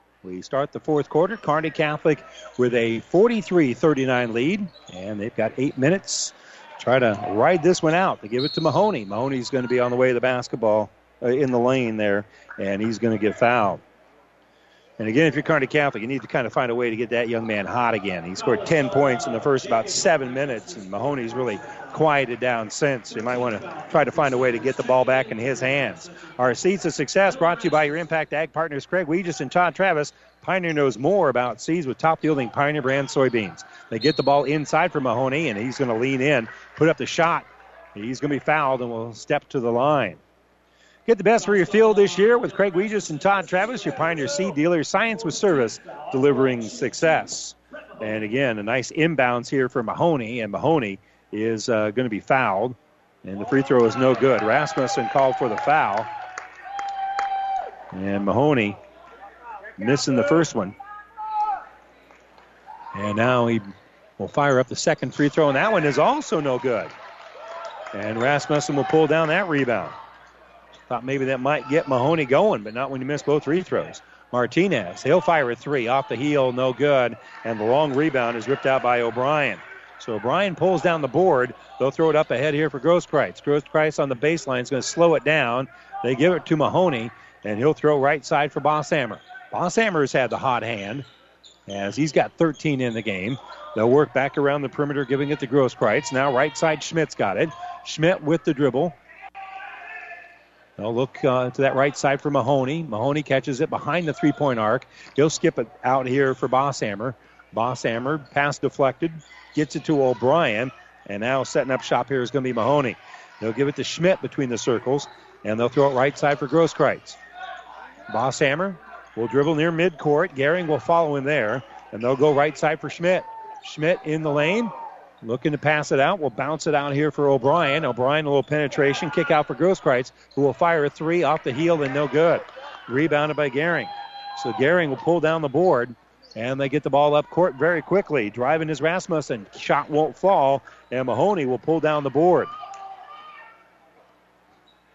We start the fourth quarter. Kearney Catholic with a 43 39 lead, and they've got eight minutes. Try to ride this one out. They give it to Mahoney. Mahoney's going to be on the way to the basketball uh, in the lane there, and he's going to get fouled. And again, if you're Kearney Catholic, you need to kind of find a way to get that young man hot again. He scored 10 points in the first about seven minutes, and Mahoney's really quieted down since. You might want to try to find a way to get the ball back in his hands. Our Seeds of Success brought to you by your Impact Ag partners, Craig Weegis and Todd Travis. Pioneer knows more about seeds with top yielding Pioneer brand soybeans. They get the ball inside for Mahoney, and he's going to lean in, put up the shot. He's going to be fouled and will step to the line. Get the best for your field this year with Craig Weegis and Todd Travis, your Pioneer Seed dealer. Science with service, delivering success. And again, a nice inbounds here for Mahoney, and Mahoney is uh, going to be fouled. And the free throw is no good. Rasmussen called for the foul. And Mahoney missing the first one. And now he will fire up the second free throw, and that one is also no good. And Rasmussen will pull down that rebound. Thought maybe that might get Mahoney going, but not when you miss both free throws. Martinez, he'll fire a three off the heel, no good. And the long rebound is ripped out by O'Brien. So O'Brien pulls down the board. They'll throw it up ahead here for Grosskreitz. Grosskreitz on the baseline is going to slow it down. They give it to Mahoney, and he'll throw right side for Bosshammer. Bosshammer's had the hot hand as he's got 13 in the game. They'll work back around the perimeter, giving it to Grosskreitz. Now right side, Schmidt's got it. Schmidt with the dribble. They'll look uh, to that right side for Mahoney. Mahoney catches it behind the three point arc. He'll skip it out here for Bosshammer. Bosshammer, pass deflected, gets it to O'Brien, and now setting up shop here is going to be Mahoney. They'll give it to Schmidt between the circles, and they'll throw it right side for Grosskreitz. Bosshammer will dribble near midcourt. Gehring will follow him there, and they'll go right side for Schmidt. Schmidt in the lane, looking to pass it out. We'll bounce it out here for O'Brien. O'Brien, a little penetration, kick out for Grosskreitz, who will fire a three off the heel and no good. Rebounded by Gehring. So Gehring will pull down the board, and they get the ball up court very quickly. Driving is Rasmussen. Shot won't fall, and Mahoney will pull down the board.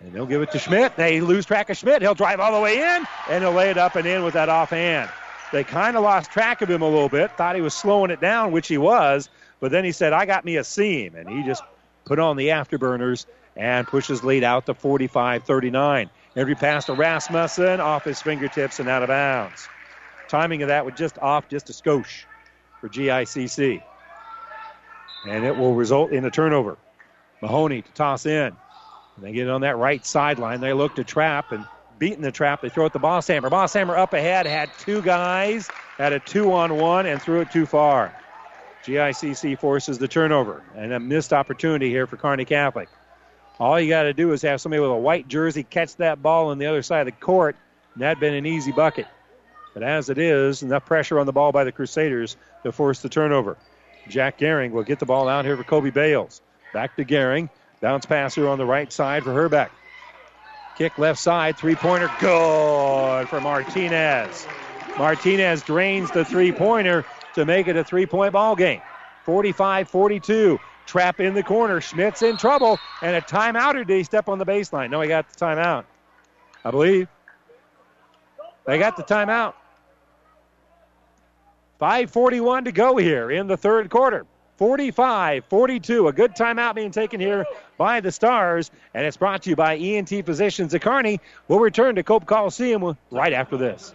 And they'll give it to Schmidt. They lose track of Schmidt. He'll drive all the way in, and he'll lay it up and in with that offhand. They kind of lost track of him a little bit, thought he was slowing it down, which he was, but then he said, I got me a seam, and he just put on the afterburners and pushes lead out to 45 39. Every pass to Rasmussen off his fingertips and out of bounds. Timing of that was just off just a skosh for GICC. And it will result in a turnover. Mahoney to toss in. And They get on that right sideline. They look to trap and beating the trap. They throw it to Bosshammer. Boss Hammer up ahead, had two guys, had a two on one, and threw it too far. GICC forces the turnover and a missed opportunity here for Kearney Catholic. All you got to do is have somebody with a white jersey catch that ball on the other side of the court, and that'd been an easy bucket. But as it is, enough pressure on the ball by the Crusaders to force the turnover. Jack Gehring will get the ball out here for Kobe Bales. Back to Gehring. Bounce passer on the right side for Herbeck. Kick left side, three pointer, good for Martinez. Martinez drains the three pointer to make it a three point ball game. 45 42. Trap in the corner. Schmidt's in trouble. And a timeout, or did he step on the baseline? No, he got the timeout. I believe. They got the timeout. 5.41 to go here in the third quarter. 45 42. A good timeout being taken here by the Stars, and it's brought to you by ENT Physicians at Kearney. We'll return to Cope Coliseum right after this.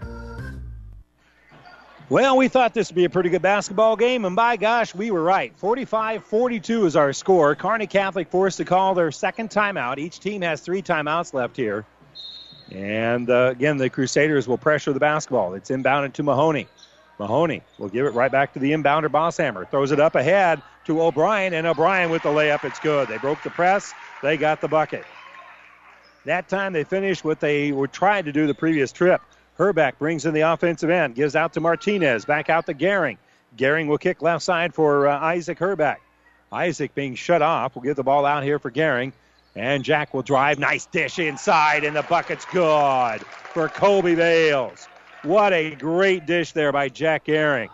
Well, we thought this would be a pretty good basketball game, and by gosh, we were right. 45 42 is our score. Kearney Catholic forced to call their second timeout. Each team has three timeouts left here. And uh, again, the Crusaders will pressure the basketball. It's inbounded to Mahoney. Mahoney will give it right back to the inbounder, Bosshammer. Throws it up ahead to O'Brien, and O'Brien with the layup. It's good. They broke the press, they got the bucket. That time they finished what they were trying to do the previous trip. Herbeck brings in the offensive end, gives out to Martinez, back out to Gehring. Gehring will kick left side for uh, Isaac Herbeck. Isaac being shut off. will give the ball out here for Gehring. And Jack will drive. Nice dish inside, and the bucket's good for Kobe Bales. What a great dish there by Jack Gehring.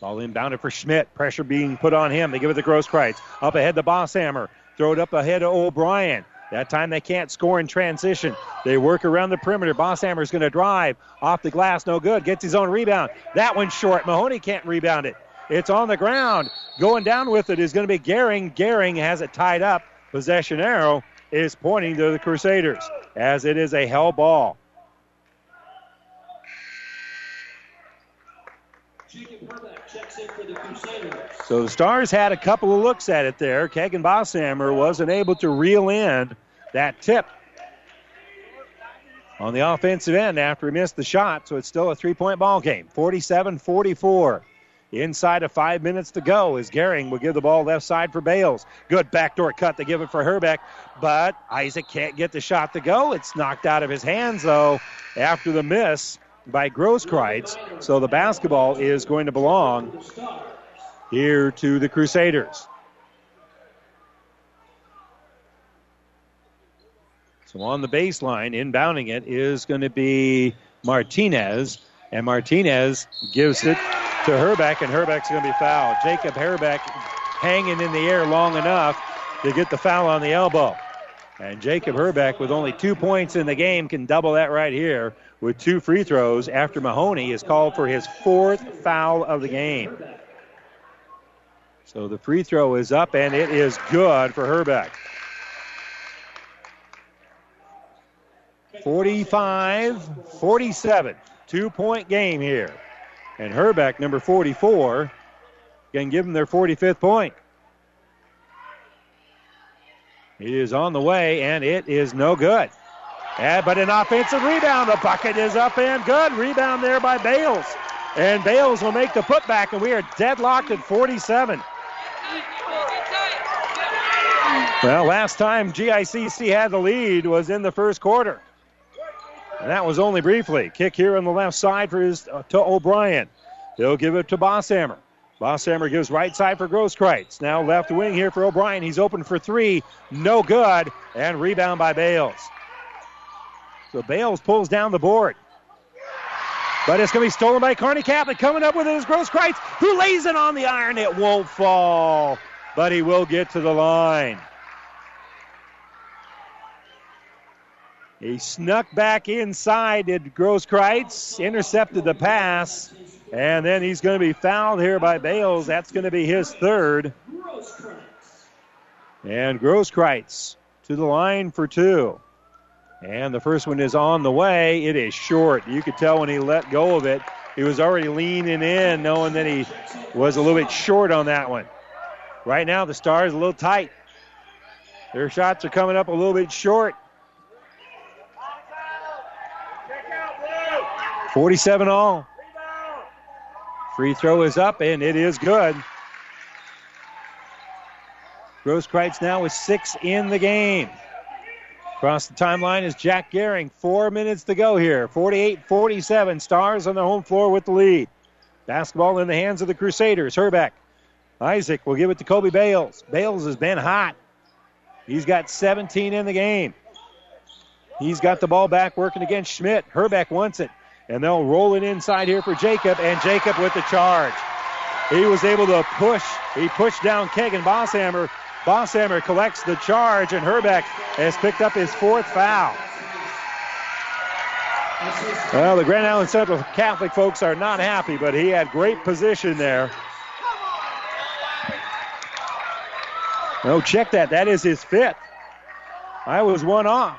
Ball inbounded for Schmidt. Pressure being put on him. They give it to Grosskreitz. Up ahead to Bosshammer. Throw it up ahead to O'Brien. That time they can't score in transition. They work around the perimeter. Bosshammer's going to drive off the glass, no good. Gets his own rebound. That one's short. Mahoney can't rebound it. It's on the ground. Going down with it is going to be Gehring. Gehring has it tied up. Possession arrow is pointing to the Crusaders as it is a held ball. So the Stars had a couple of looks at it there. Kegan Bosshammer wasn't able to reel in that tip on the offensive end after he missed the shot. So it's still a three point ball game 47 44. Inside of five minutes to go as Gehring will give the ball left side for Bales. Good backdoor cut. They give it for Herbeck, but Isaac can't get the shot to go. It's knocked out of his hands, though, after the miss by Grosskreitz. So the basketball is going to belong here to the Crusaders. So on the baseline, inbounding it is going to be Martinez. And Martinez gives it to Herbeck, and Herbeck's going to be fouled. Jacob Herbeck hanging in the air long enough to get the foul on the elbow. And Jacob Herbeck, with only two points in the game, can double that right here with two free throws after Mahoney is called for his fourth foul of the game. So the free throw is up, and it is good for Herbeck. 45 47. Two point game here. And Herbeck, number 44, can give them their 45th point. It is on the way, and it is no good. Yeah, but an offensive rebound. The bucket is up and good. Rebound there by Bales. And Bales will make the putback, and we are deadlocked at 47. Well, last time GICC had the lead was in the first quarter. And that was only briefly. Kick here on the left side for his uh, to O'Brien. He'll give it to Bosshammer. Bosshammer gives right side for Grosskreitz. Now left wing here for O'Brien. He's open for three. No good. And rebound by Bales. So Bales pulls down the board. But it's going to be stolen by Kearney Catholic. Coming up with it is Grosskreitz, who lays it on the iron. It won't fall, but he will get to the line. He snuck back inside, did Grosskreitz, intercepted the pass, and then he's going to be fouled here by Bales. That's going to be his third. And Grosskreitz to the line for two. And the first one is on the way. It is short. You could tell when he let go of it, he was already leaning in, knowing that he was a little bit short on that one. Right now, the Stars a little tight. Their shots are coming up a little bit short. 47 all. Free throw is up, and it is good. Grosskreitz now with six in the game. Across the timeline is Jack Gehring. Four minutes to go here. 48 47. Stars on the home floor with the lead. Basketball in the hands of the Crusaders. Herbeck. Isaac will give it to Kobe Bales. Bales has been hot. He's got 17 in the game. He's got the ball back working against Schmidt. Herbeck wants it. And they'll roll it inside here for Jacob, and Jacob with the charge. He was able to push. He pushed down Kegan Bosshammer. Bosshammer collects the charge, and Herbeck has picked up his fourth foul. Well, the Grand Island Central Catholic folks are not happy, but he had great position there. No, check that. That is his fifth. I was one off.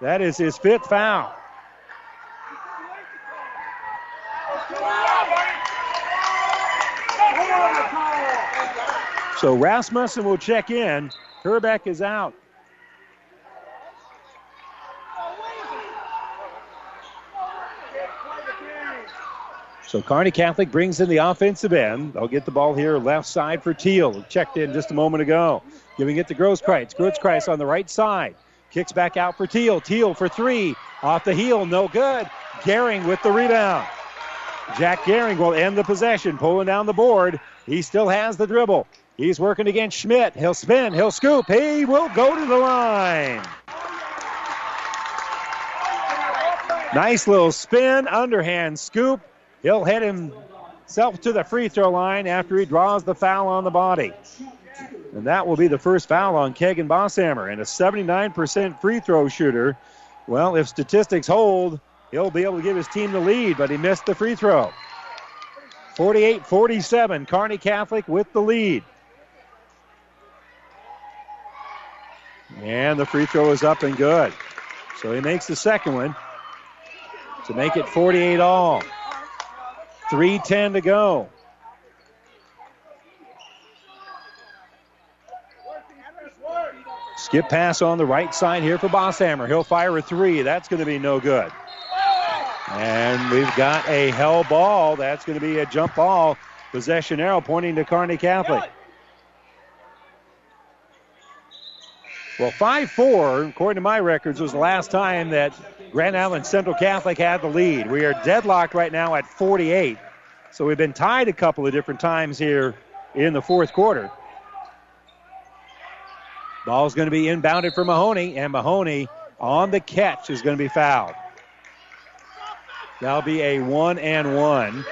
That is his fifth foul. So Rasmussen will check in. Herbeck is out. So Kearney Catholic brings in the offensive end. They'll get the ball here left side for Teal. Checked in just a moment ago. Giving it to Grosskreitz. Grosskreitz on the right side. Kicks back out for Teal. Teal for three. Off the heel. No good. Gehring with the rebound. Jack Gehring will end the possession. Pulling down the board. He still has the dribble. He's working against Schmidt. He'll spin. He'll scoop. He will go to the line. Nice little spin. Underhand scoop. He'll head himself to the free throw line after he draws the foul on the body. And that will be the first foul on Kegan Bosshammer. And a 79% free throw shooter. Well, if statistics hold, he'll be able to give his team the lead, but he missed the free throw. 48 47, Kearney Catholic with the lead. And the free throw is up and good. So he makes the second one to make it 48 all. 3.10 to go. Skip pass on the right side here for Bosshammer. He'll fire a three. That's going to be no good. And we've got a held ball. That's going to be a jump ball. Possession arrow pointing to Kearney Catholic. Well, 5 4, according to my records, was the last time that Grand Island Central Catholic had the lead. We are deadlocked right now at 48. So we've been tied a couple of different times here in the fourth quarter. Ball's going to be inbounded for Mahoney, and Mahoney on the catch is going to be fouled. That'll be a one and one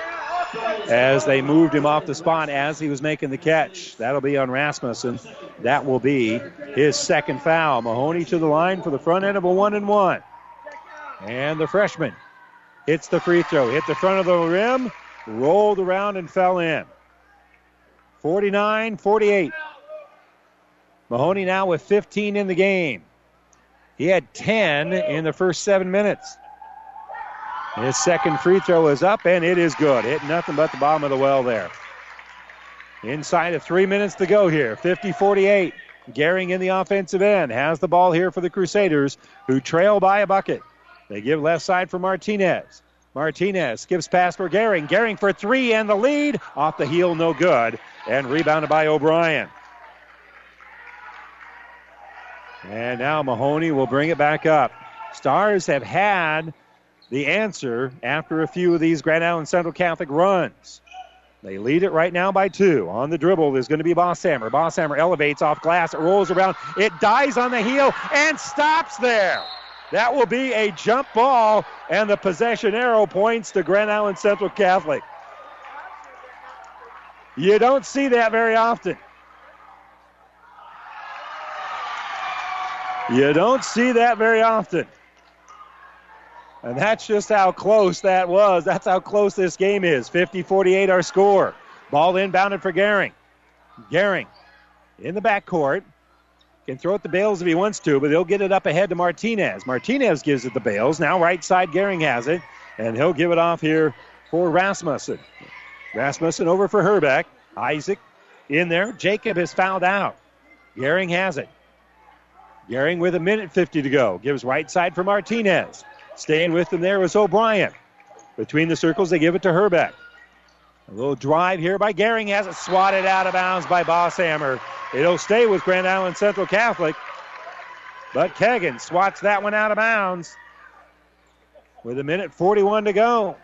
as they moved him off the spot as he was making the catch. That'll be on Rasmussen. That will be his second foul. Mahoney to the line for the front end of a one and one. And the freshman hits the free throw, hit the front of the rim, rolled around and fell in. 49 48. Mahoney now with 15 in the game. He had 10 in the first seven minutes. His second free throw is up, and it is good. Hit nothing but the bottom of the well there. Inside of three minutes to go here. 50 48. Gehring in the offensive end has the ball here for the Crusaders, who trail by a bucket. They give left side for Martinez. Martinez gives pass for Gehring. Gehring for three and the lead. Off the heel, no good. And rebounded by O'Brien. And now Mahoney will bring it back up. Stars have had the answer after a few of these Grand Island Central Catholic runs. They lead it right now by two. On the dribble is going to be Bosshammer. Bosshammer elevates off glass. It rolls around. It dies on the heel and stops there. That will be a jump ball, and the possession arrow points to Grand Island Central Catholic. You don't see that very often. You don't see that very often. And that's just how close that was. That's how close this game is. 50 48 our score. Ball inbounded for Gehring. Gehring in the backcourt. Can throw it to the Bales if he wants to, but he'll get it up ahead to Martinez. Martinez gives it to the Bales. Now right side, Gehring has it, and he'll give it off here for Rasmussen. Rasmussen over for Herbeck. Isaac in there. Jacob is fouled out. Gehring has it. Gehring with a minute 50 to go. Gives right side for Martinez. Staying with them there is O'Brien. Between the circles, they give it to Herbeck. A little drive here by Gehring has it swatted out of bounds by Bosshammer. It'll stay with Grand Island Central Catholic. But Kegan swats that one out of bounds with a minute 41 to go.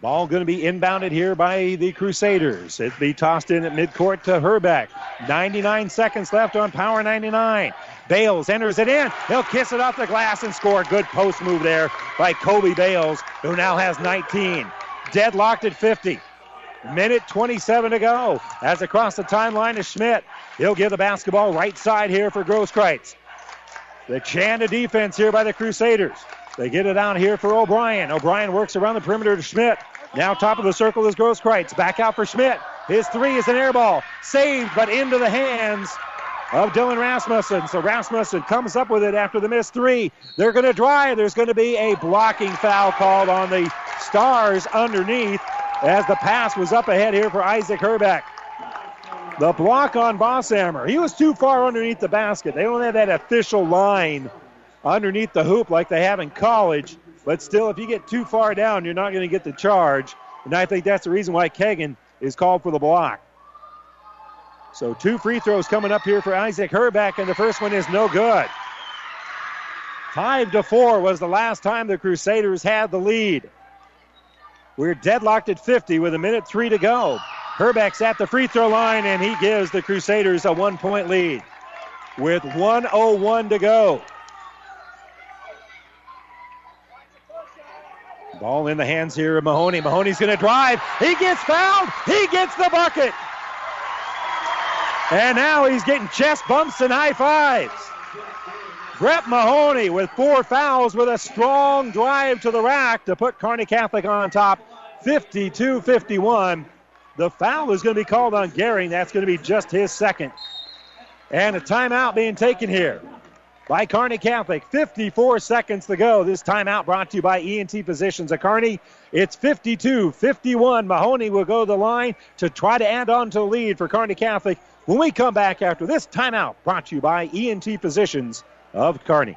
Ball going to be inbounded here by the Crusaders. It'll be tossed in at midcourt to Herbeck. 99 seconds left on Power 99. Bales enters it in. He'll kiss it off the glass and score. Good post move there by Kobe Bales, who now has 19. Deadlocked at 50. Minute 27 to go. As across the timeline is Schmidt. He'll give the basketball right side here for Grosskreitz. The chant of defense here by the Crusaders. They get it out here for O'Brien. O'Brien works around the perimeter to Schmidt. Now top of the circle is Grosskreitz. Back out for Schmidt. His three is an air ball. Saved, but into the hands of Dylan Rasmussen. So Rasmussen comes up with it after the missed three. They're going to drive. There's going to be a blocking foul called on the Stars underneath as the pass was up ahead here for Isaac Herbeck. The block on Bosshammer. He was too far underneath the basket. They don't have that official line underneath the hoop like they have in college. But still, if you get too far down, you're not going to get the charge. And I think that's the reason why Kegan is called for the block. So two free throws coming up here for Isaac Herbeck, and the first one is no good. Five to four was the last time the Crusaders had the lead. We're deadlocked at 50 with a minute three to go. Herbeck's at the free throw line, and he gives the Crusaders a one point lead with 101 to go. Ball in the hands here of Mahoney. Mahoney's going to drive. He gets fouled. He gets the bucket. And now he's getting chest bumps and high fives. Brett Mahoney with four fouls with a strong drive to the rack to put Kearney Catholic on top 52 51. The foul is going to be called on Gehring. That's going to be just his second. And a timeout being taken here by Kearney Catholic. 54 seconds to go. This timeout brought to you by ENT Physicians of Kearney. It's 52 51. Mahoney will go to the line to try to add on to the lead for Kearney Catholic when we come back after this timeout brought to you by ENT Physicians of Kearney.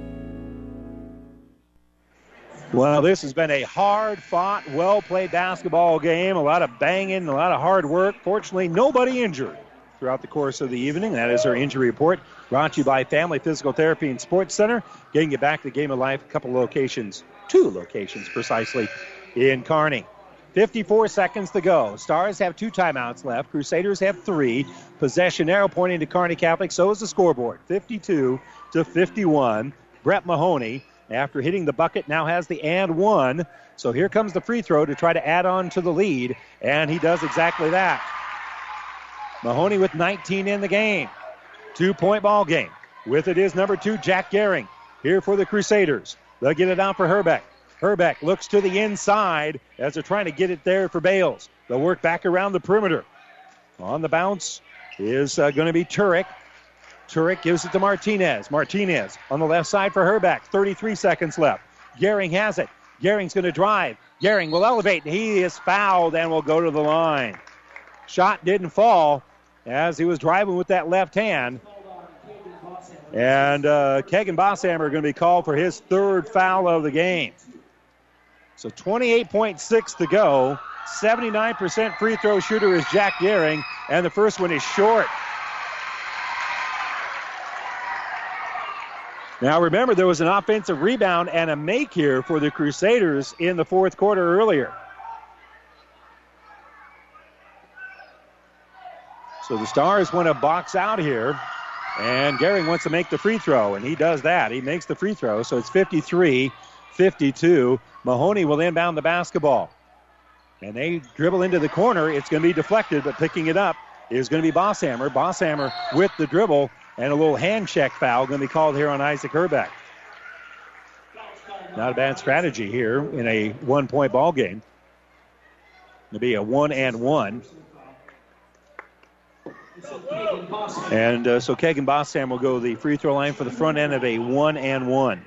Well, this has been a hard fought, well played basketball game. A lot of banging, a lot of hard work. Fortunately, nobody injured throughout the course of the evening. That is our injury report brought to you by Family Physical Therapy and Sports Center. Getting you back to the game of life, a couple locations, two locations precisely in Kearney. 54 seconds to go. Stars have two timeouts left. Crusaders have three. Possession arrow pointing to Kearney Catholic. So is the scoreboard. 52 to 51. Brett Mahoney after hitting the bucket, now has the and one. So here comes the free throw to try to add on to the lead, and he does exactly that. Mahoney with 19 in the game. Two point ball game. With it is number two, Jack Gehring, here for the Crusaders. They'll get it out for Herbeck. Herbeck looks to the inside as they're trying to get it there for Bales. They'll work back around the perimeter. On the bounce is uh, going to be Turek. Turek gives it to Martinez. Martinez on the left side for Herbeck. 33 seconds left. Gehring has it. Gehring's going to drive. Gehring will elevate. He is fouled and will go to the line. Shot didn't fall as he was driving with that left hand. And uh, Kegan Bosshammer going to be called for his third foul of the game. So 28.6 to go. 79% free throw shooter is Jack Gehring, and the first one is short. Now, remember, there was an offensive rebound and a make here for the Crusaders in the fourth quarter earlier. So the Stars want to box out here, and Gehring wants to make the free throw, and he does that. He makes the free throw, so it's 53 52. Mahoney will inbound the basketball. And they dribble into the corner. It's going to be deflected, but picking it up is going to be Bosshammer. Bosshammer with the dribble and a little hand check foul going to be called here on Isaac Herbeck. Not a bad strategy here in a one point ball game. It'll be a one and one. And uh, so Kegan Bosshammer will go the free throw line for the front end of a one and one.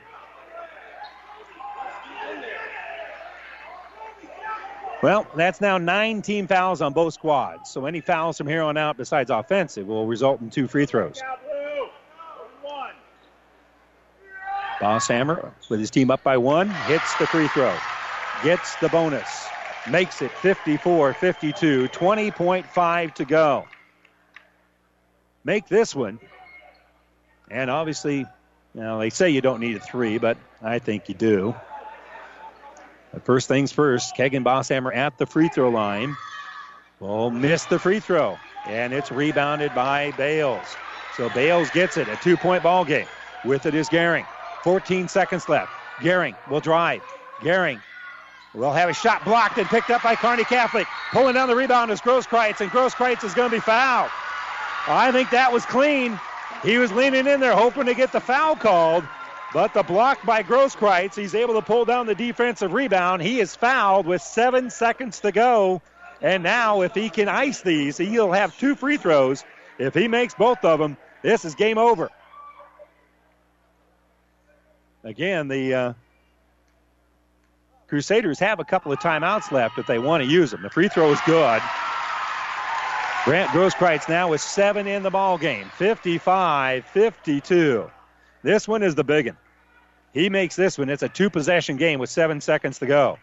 Well, that's now nine team fouls on both squads. So any fouls from here on out besides offensive will result in two free throws. Bosshammer with his team up by one, hits the free throw, gets the bonus, makes it 54 52, 20.5 to go. Make this one. And obviously, you know, they say you don't need a three, but I think you do. But first things first, Kegan Bosshammer at the free throw line. Will miss the free throw, and it's rebounded by Bales. So Bales gets it, a two point ball game. With it is Gehring. 14 seconds left. Gehring will drive. Gehring will have a shot blocked and picked up by Kearney Catholic. Pulling down the rebound is Grosskreitz, and Grosskreitz is going to be fouled. I think that was clean. He was leaning in there hoping to get the foul called, but the block by Grosskreitz, he's able to pull down the defensive rebound. He is fouled with seven seconds to go. And now, if he can ice these, he'll have two free throws. If he makes both of them, this is game over. Again, the uh, Crusaders have a couple of timeouts left if they want to use them. The free throw is good. Grant Grosskreitz now with seven in the ball game, 55-52. This one is the big one. He makes this one. It's a two-possession game with seven seconds to go.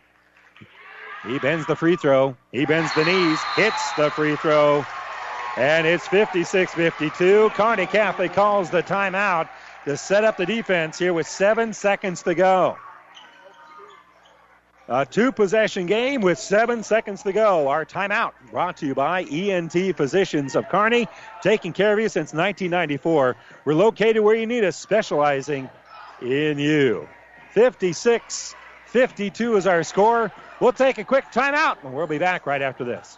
He bends the free throw. He bends the knees, hits the free throw, and it's 56-52. Kearney Catholic calls the timeout to set up the defense here with seven seconds to go. A two possession game with seven seconds to go. Our timeout brought to you by ENT Physicians of Kearney, taking care of you since 1994. We're located where you need us, specializing in you. 56 52 is our score. We'll take a quick timeout and we'll be back right after this.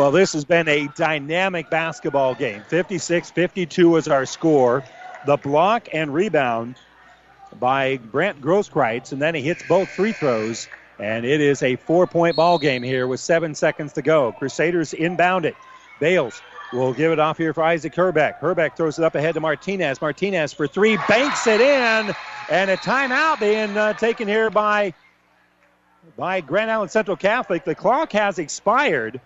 Well, this has been a dynamic basketball game. 56 52 is our score. The block and rebound by Brant Grosskreitz, and then he hits both free throws. And it is a four point ball game here with seven seconds to go. Crusaders inbound it. Bales will give it off here for Isaac Herbeck. Herbeck throws it up ahead to Martinez. Martinez for three, banks it in, and a timeout being uh, taken here by, by Grand Island Central Catholic. The clock has expired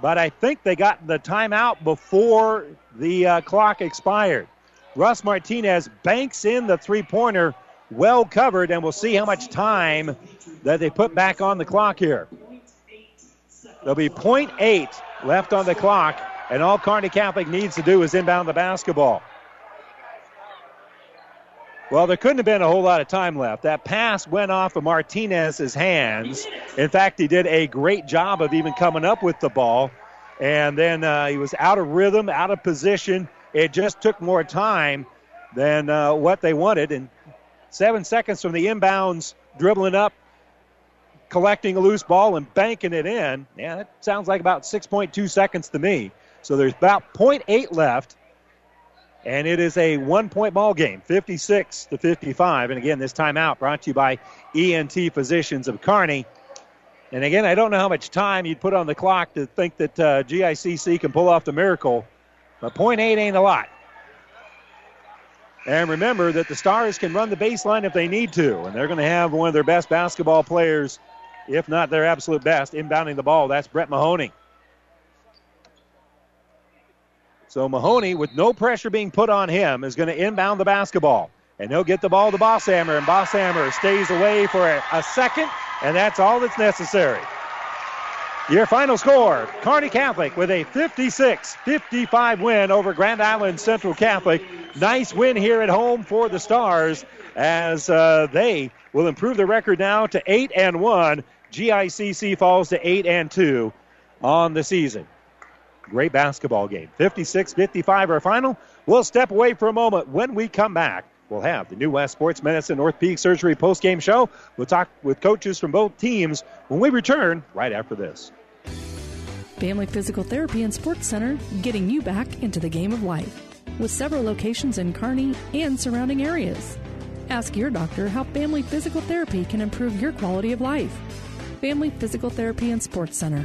but I think they got the timeout before the uh, clock expired. Russ Martinez banks in the three pointer, well covered, and we'll see how much time that they put back on the clock here. There'll be 0.8 left on the clock, and all Kearney Catholic needs to do is inbound the basketball. Well, there couldn't have been a whole lot of time left. That pass went off of Martinez's hands. In fact, he did a great job of even coming up with the ball. And then uh, he was out of rhythm, out of position. It just took more time than uh, what they wanted. And seven seconds from the inbounds, dribbling up, collecting a loose ball, and banking it in. Yeah, that sounds like about 6.2 seconds to me. So there's about 0.8 left and it is a one point ball game 56 to 55 and again this timeout brought to you by ent physicians of kearney. And again i don't know how much time you'd put on the clock to think that uh, gicc can pull off the miracle but point eight ain't a lot. And remember that the stars can run the baseline if they need to and they're going to have one of their best basketball players if not their absolute best inbounding the ball. That's brett mahoney So Mahoney, with no pressure being put on him, is going to inbound the basketball. And he'll get the ball to Bosshammer, and Bosshammer stays away for a, a second, and that's all that's necessary. Your final score Kearney Catholic with a 56 55 win over Grand Island Central Catholic. Nice win here at home for the Stars as uh, they will improve the record now to 8 and 1. GICC falls to 8 and 2 on the season. Great basketball game. 56 55 our final. We'll step away for a moment. When we come back, we'll have the New West Sports Medicine North Peak Surgery post-game show. We'll talk with coaches from both teams when we return right after this. Family Physical Therapy and Sports Center, getting you back into the game of life. With several locations in Kearney and surrounding areas. Ask your doctor how Family Physical Therapy can improve your quality of life. Family Physical Therapy and Sports Center.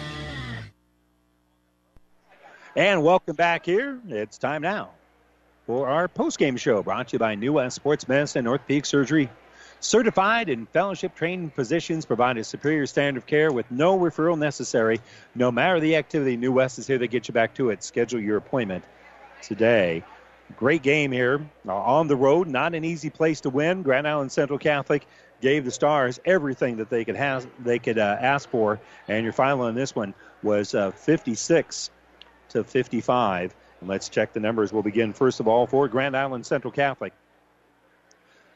And welcome back here. It's time now for our post-game show brought to you by New West Sports Medicine North Peak Surgery. Certified and fellowship trained physicians provide a superior standard of care with no referral necessary. No matter the activity, New West is here to get you back to it. Schedule your appointment today. Great game here uh, on the road. Not an easy place to win. Grand Island Central Catholic gave the Stars everything that they could have, they could uh, ask for, and your final on this one was uh, 56 to 55. And let's check the numbers. We'll begin first of all for Grand Island Central Catholic.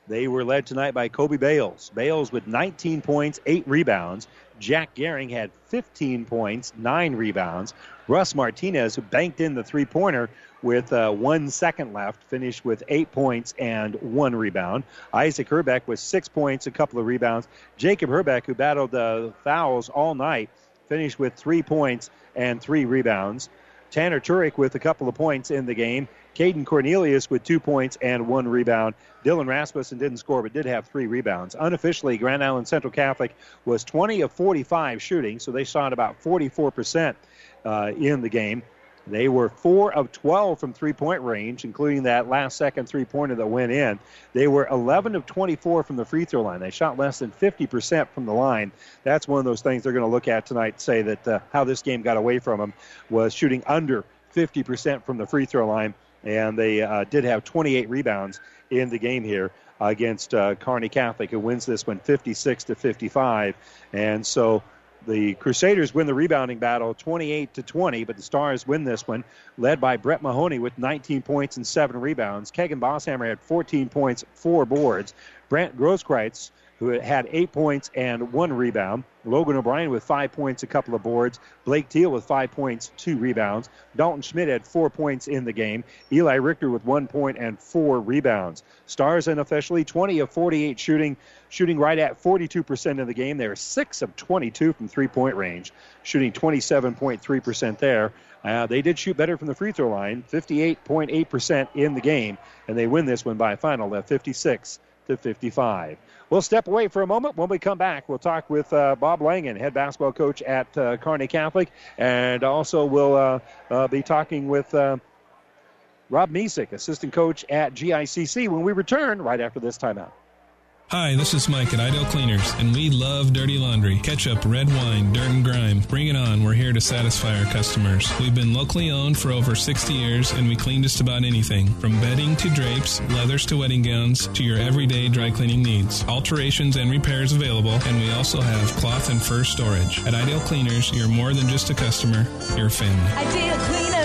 They were led tonight by Kobe Bales. Bales with 19 points, 8 rebounds. Jack Gehring had 15 points, 9 rebounds. Russ Martinez, who banked in the three pointer with uh, one second left, finished with 8 points and 1 rebound. Isaac Herbeck with 6 points, a couple of rebounds. Jacob Herbeck, who battled uh, fouls all night, finished with 3 points and 3 rebounds. Tanner Turek with a couple of points in the game. Caden Cornelius with two points and one rebound. Dylan Rasmussen didn't score but did have three rebounds. Unofficially, Grand Island Central Catholic was 20 of 45 shooting, so they shot about 44% uh, in the game. They were 4 of 12 from three point range, including that last second three pointer that went in. They were 11 of 24 from the free throw line. They shot less than 50% from the line. That's one of those things they're going to look at tonight, say that uh, how this game got away from them was shooting under 50% from the free throw line. And they uh, did have 28 rebounds in the game here against uh, Kearney Catholic, who wins this one 56 to 55. And so the Crusaders win the rebounding battle 28 to 20, but the Stars win this one, led by Brett Mahoney with 19 points and seven rebounds. Kegan Bosshammer had 14 points, four boards. Brant Grosskreitz who had eight points and one rebound. Logan O'Brien with five points, a couple of boards. Blake Teal with five points, two rebounds. Dalton Schmidt had four points in the game. Eli Richter with one point and four rebounds. Stars unofficially 20 of 48 shooting, shooting right at 42% in the game. They're six of 22 from three point range, shooting 27.3% there. Uh, they did shoot better from the free throw line, 58.8% in the game, and they win this one by a final of 56 to 55. We'll step away for a moment. When we come back, we'll talk with uh, Bob Langen, head basketball coach at uh, Kearney Catholic, and also we'll uh, uh be talking with uh, Rob Misick, assistant coach at GICC, when we return right after this timeout. Hi, this is Mike at Ideal Cleaners, and we love dirty laundry. Ketchup, red wine, dirt and grime. Bring it on. We're here to satisfy our customers. We've been locally owned for over 60 years, and we clean just about anything from bedding to drapes, leathers to wedding gowns, to your everyday dry cleaning needs. Alterations and repairs available, and we also have cloth and fur storage. At Ideal Cleaners, you're more than just a customer, you're a family. Ideal Cleaners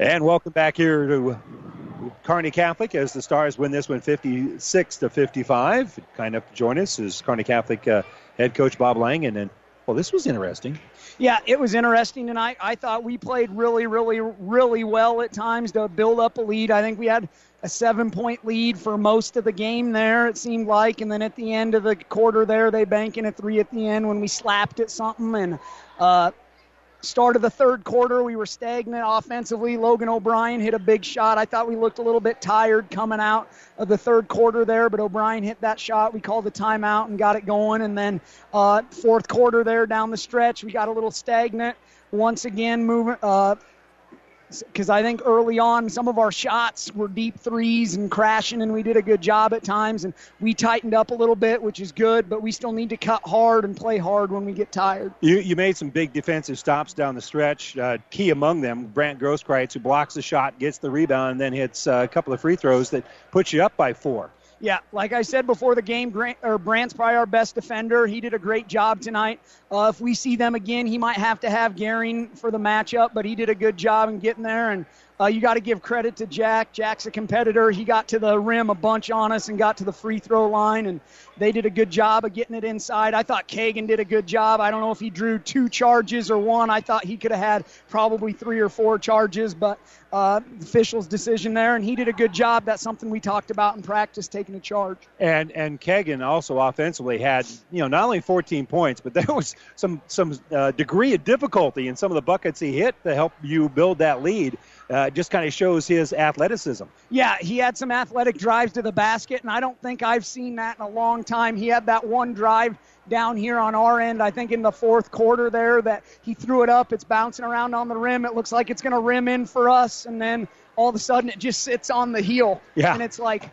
And welcome back here to Kearney Catholic as the Stars win this one 56 to 55. Kind of join us is Kearney Catholic uh, head coach Bob Langen. And, then, well, this was interesting. Yeah, it was interesting tonight. I thought we played really, really, really well at times to build up a lead. I think we had a seven point lead for most of the game there, it seemed like. And then at the end of the quarter there, they bank in a three at the end when we slapped at something. And uh, Start of the third quarter, we were stagnant offensively. Logan O'Brien hit a big shot. I thought we looked a little bit tired coming out of the third quarter there, but O'Brien hit that shot. We called the timeout and got it going. And then uh, fourth quarter there down the stretch, we got a little stagnant. Once again, moving. Uh, because I think early on some of our shots were deep threes and crashing, and we did a good job at times. And we tightened up a little bit, which is good, but we still need to cut hard and play hard when we get tired. You, you made some big defensive stops down the stretch. Uh, key among them, Brant Grosskreitz, who blocks the shot, gets the rebound, and then hits uh, a couple of free throws that puts you up by four. Yeah, like I said before the game, Grant, or Brant's probably our best defender. He did a great job tonight. Uh, if we see them again, he might have to have Garing for the matchup, but he did a good job in getting there. And uh, you got to give credit to Jack. Jack's a competitor. He got to the rim a bunch on us and got to the free throw line, and they did a good job of getting it inside. I thought Kagan did a good job. I don't know if he drew two charges or one. I thought he could have had probably three or four charges, but uh, official's decision there, and he did a good job. That's something we talked about in practice, taking a charge. And and Kagan also offensively had you know not only 14 points, but there was some some uh, degree of difficulty in some of the buckets he hit to help you build that lead uh, just kind of shows his athleticism. Yeah, he had some athletic drives to the basket, and I don't think I've seen that in a long time. He had that one drive down here on our end, I think in the fourth quarter there, that he threw it up. It's bouncing around on the rim. It looks like it's going to rim in for us, and then all of a sudden it just sits on the heel. Yeah. And it's like,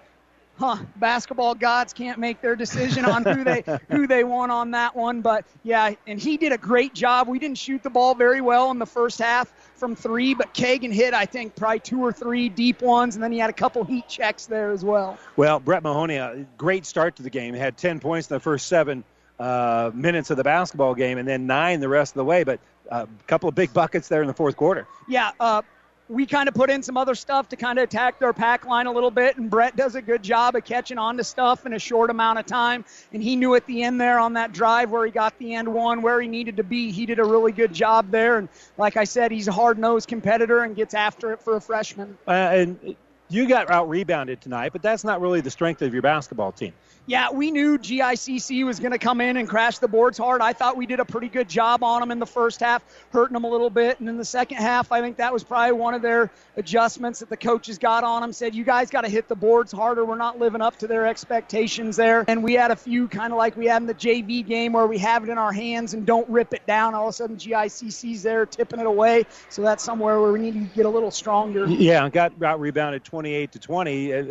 huh, basketball gods can't make their decision on who they who they want on that one. But yeah, and he did a great job. We didn't shoot the ball very well in the first half from three, but Kagan hit I think probably two or three deep ones, and then he had a couple heat checks there as well. Well, Brett Mahoney, a great start to the game. Had 10 points in the first seven uh, minutes of the basketball game, and then nine the rest of the way. But a couple of big buckets there in the fourth quarter. Yeah, uh, we kind of put in some other stuff to kind of attack their pack line a little bit, and Brett does a good job of catching on to stuff in a short amount of time. And he knew at the end there on that drive where he got the end one, where he needed to be. He did a really good job there. And like I said, he's a hard nosed competitor and gets after it for a freshman. Uh, and you got out rebounded tonight, but that's not really the strength of your basketball team yeah, we knew GICC was going to come in and crash the boards hard. I thought we did a pretty good job on them in the first half, hurting them a little bit. And in the second half, I think that was probably one of their adjustments that the coaches got on them. Said, you guys got to hit the boards harder. We're not living up to their expectations there. And we had a few kind of like we had in the JV game where we have it in our hands and don't rip it down. All of a sudden, GICC's there tipping it away. So that's somewhere where we need to get a little stronger. Yeah, got, got rebounded 28 to 20. Uh,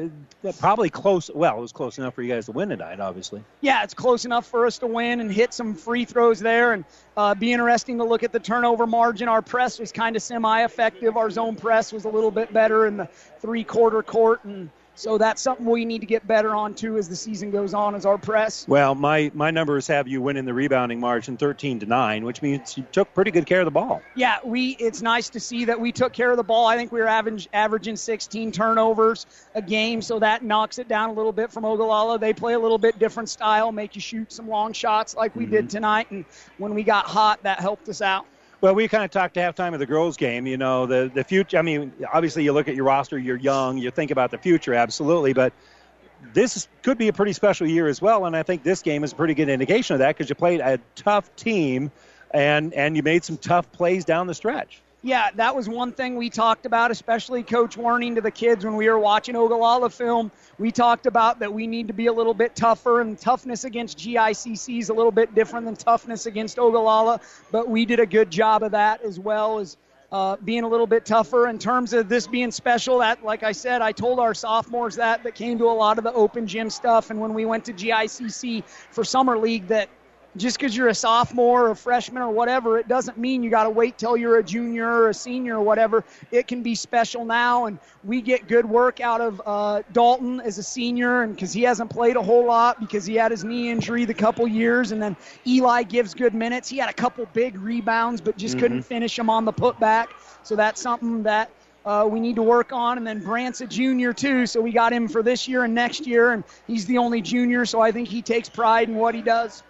probably close. Well, it was close enough for you guys to win tonight, obviously. Yeah, it's close enough for us to win and hit some free throws there, and uh, be interesting to look at the turnover margin. Our press was kind of semi-effective. Our zone press was a little bit better in the three-quarter court, and so that's something we need to get better on too as the season goes on as our press. Well, my my numbers have you winning the rebounding margin 13 to 9, which means you took pretty good care of the ball. Yeah, we it's nice to see that we took care of the ball. I think we were average, averaging 16 turnovers a game, so that knocks it down a little bit from Ogallala. They play a little bit different style, make you shoot some long shots like we mm-hmm. did tonight and when we got hot that helped us out. Well, we kind of talked to halftime of the girls' game. You know, the the future. I mean, obviously, you look at your roster. You're young. You think about the future, absolutely. But this could be a pretty special year as well. And I think this game is a pretty good indication of that because you played a tough team, and and you made some tough plays down the stretch yeah, that was one thing we talked about, especially coach warning to the kids when we were watching Ogallala film. We talked about that we need to be a little bit tougher, and toughness against GICC is a little bit different than toughness against Ogallala, but we did a good job of that as well as uh, being a little bit tougher in terms of this being special. That, like I said, I told our sophomores that that came to a lot of the open gym stuff, and when we went to GICC for summer league, that just because you're a sophomore or a freshman or whatever, it doesn't mean you got to wait till you're a junior or a senior or whatever. It can be special now, and we get good work out of uh, Dalton as a senior, and because he hasn't played a whole lot because he had his knee injury the couple years, and then Eli gives good minutes. He had a couple big rebounds, but just Mhm. couldn't finish them on the putback. So that's something that uh, we need to work on. And then Brant's a junior too, so we got him for this year and next year, and he's the only junior, so I think he takes pride in what he does.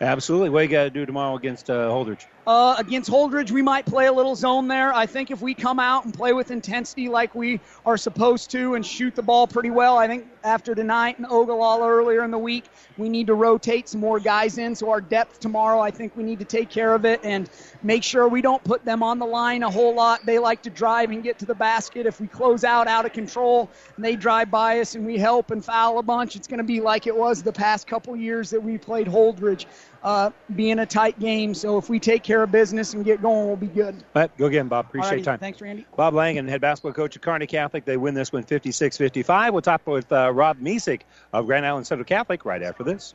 Absolutely. What you got to do tomorrow against uh, Holdrege? Uh, against Holdrege, we might play a little zone there. I think if we come out and play with intensity like we are supposed to and shoot the ball pretty well, I think after tonight and Ogallala earlier in the week, we need to rotate some more guys in. So our depth tomorrow, I think we need to take care of it and make sure we don't put them on the line a whole lot. They like to drive and get to the basket. If we close out out of control and they drive by us and we help and foul a bunch, it's going to be like it was the past couple years that we played Holdrege, uh, being a tight game. So if we take care of business and get going, we'll be good. All right, go again, Bob. Appreciate Alrighty, your time. Thanks, Randy. Bob Langen, head basketball coach at Kearney Catholic. They win this one 56 55. We'll talk with uh, Rob Mesick of Grand Island Central Catholic right after this.